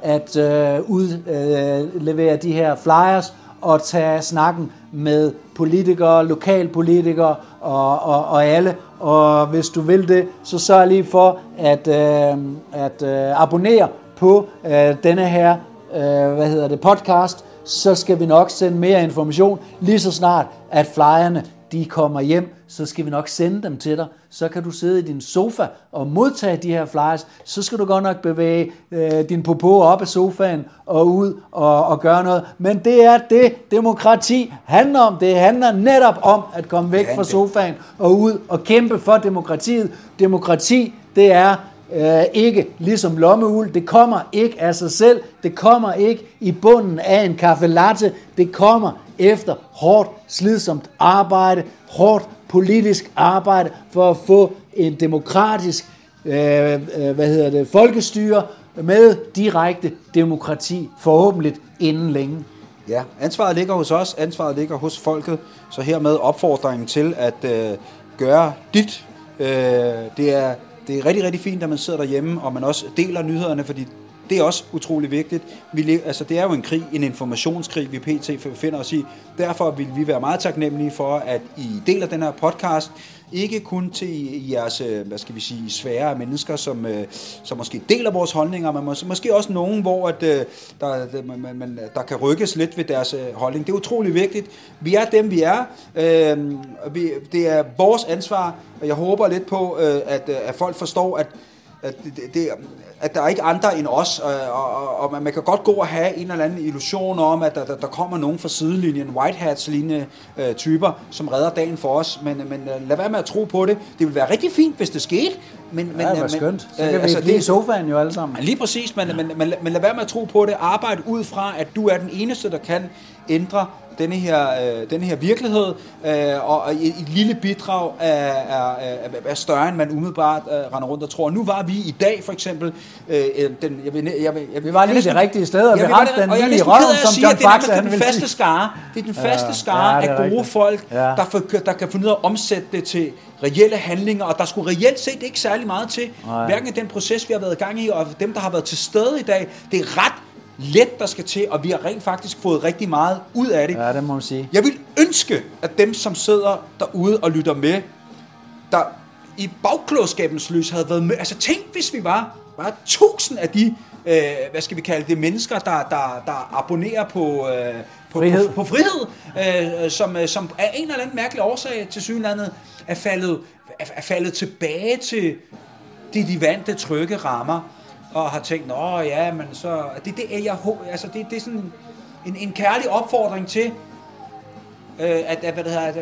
at øh, udlevere øh, de her flyers og tage snakken med politikere, lokalpolitikere og, og, og alle. Og hvis du vil det, så sørg lige for at, øh, at øh, abonnere på øh, denne her øh, hvad hedder det, podcast, så skal vi nok sende mere information lige så snart, at flyerne de kommer hjem, så skal vi nok sende dem til dig. Så kan du sidde i din sofa og modtage de her flyers. Så skal du godt nok bevæge øh, din popo op af sofaen og ud og, og gøre noget. Men det er det, demokrati handler om. Det handler netop om at komme væk fra sofaen og ud og kæmpe for demokratiet. Demokrati, det er øh, ikke ligesom lommeul. Det kommer ikke af sig selv. Det kommer ikke i bunden af en kaffe latte. Det kommer efter hårdt, slidsomt arbejde, hårdt politisk arbejde for at få en demokratisk øh, øh, hvad hedder det, folkestyre med direkte demokrati, forhåbentlig inden længe. Ja, ansvaret ligger hos os, ansvaret ligger hos folket, så hermed opfordringen til at øh, gøre dit. Øh, det, er, det er rigtig, rigtig fint, at man sidder derhjemme, og man også deler nyhederne, fordi det er også utrolig vigtigt. Vi, altså, det er jo en krig, en informationskrig, vi pt. finder os i. Derfor vil vi være meget taknemmelige for, at I deler den her podcast. Ikke kun til jeres, øh, hvad skal vi sige, svære mennesker, som, øh, som måske deler vores holdninger, men måske, måske også nogen, hvor at, øh, der, man, man, der kan rykkes lidt ved deres holdning. Det er utrolig vigtigt. Vi er dem, vi er. Øhm, det er vores ansvar, og jeg håber lidt på, at, at folk forstår, at at, det, det, at der er ikke andre end os, og, og, og man kan godt gå og have en eller anden illusion om, at der, der, der kommer nogen fra sidelinjen, white hats lignende øh, typer, som redder dagen for os, men, men øh, lad være med at tro på det. Det vil være rigtig fint, hvis det skete, men, men, ja, det var skønt. Så kan øh, vi altså, blive i sofaen jo alle sammen. Lige præcis, men, ja. men, men, men lad være med at tro på det. Arbejde ud fra, at du er den eneste, der kan ændre denne her, øh, denne her virkelighed, øh, og et, et lille bidrag er, er, er, er større, end man umiddelbart øh, render rundt og tror. Nu var vi i dag for eksempel, øh, den, jeg vil, jeg vil, jeg vi var lige det rigtige sted, og vi ramte den lige i røven, som John Det er den faste skare, det er den faste skare ja, af gode rigtigt. folk, ja. der, for, der kan finde ud af at omsætte det til reelle handlinger, og der skulle reelt set ikke særlig meget til, Nej. hverken den proces, vi har været i gang i, og dem, der har været til stede i dag. Det er ret let, der skal til, og vi har rent faktisk fået rigtig meget ud af det. Ja, det må man sige. Jeg vil ønske, at dem, som sidder derude og lytter med, der i bagklodskabens lys havde været med. Altså tænk, hvis vi var bare tusind af de, øh, hvad skal vi kalde det, mennesker, der, der, der abonnerer på, øh, på, Frihed. på, på frihed, øh, som, øh, som af en eller anden mærkelig årsag til synlandet er faldet, er, er faldet tilbage til de, de vante trygge rammer, og har tænkt, nå ja, men så, det, det er jeg, altså det, det er sådan en, en kærlig opfordring til, øh, at, at, hvad det hedder, at,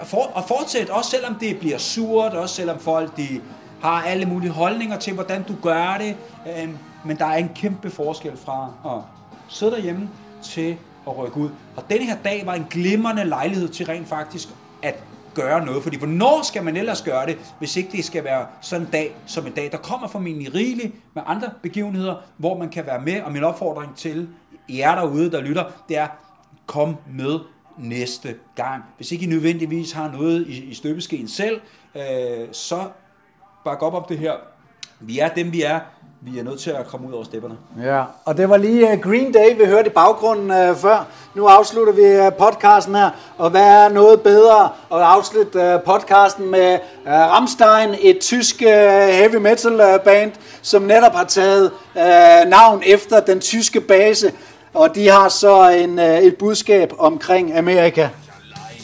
at, for, at fortsætte, også selvom det bliver surt, også selvom folk de har alle mulige holdninger til, hvordan du gør det, øh, men der er en kæmpe forskel fra at sidde derhjemme til at rykke ud. Og denne her dag var en glimrende lejlighed til rent faktisk at gøre noget, fordi hvornår skal man ellers gøre det, hvis ikke det skal være sådan en dag som en dag. Der kommer formentlig rigeligt med andre begivenheder, hvor man kan være med, og min opfordring til jer derude, der lytter, det er, kom med næste gang. Hvis ikke I nødvendigvis har noget i, i støbeskeen selv, øh, så bak op om det her. Vi er dem, vi er. Vi er nødt til at komme ud over stepperne. Ja, og det var lige uh, Green Day, vi hørte i baggrunden uh, før. Nu afslutter vi uh, podcasten her, og hvad er noget bedre at afslutte uh, podcasten med uh, Rammstein, et tysk uh, heavy metal uh, band, som netop har taget uh, navn efter den tyske base, og de har så en, uh, et budskab omkring Amerika.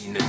Leine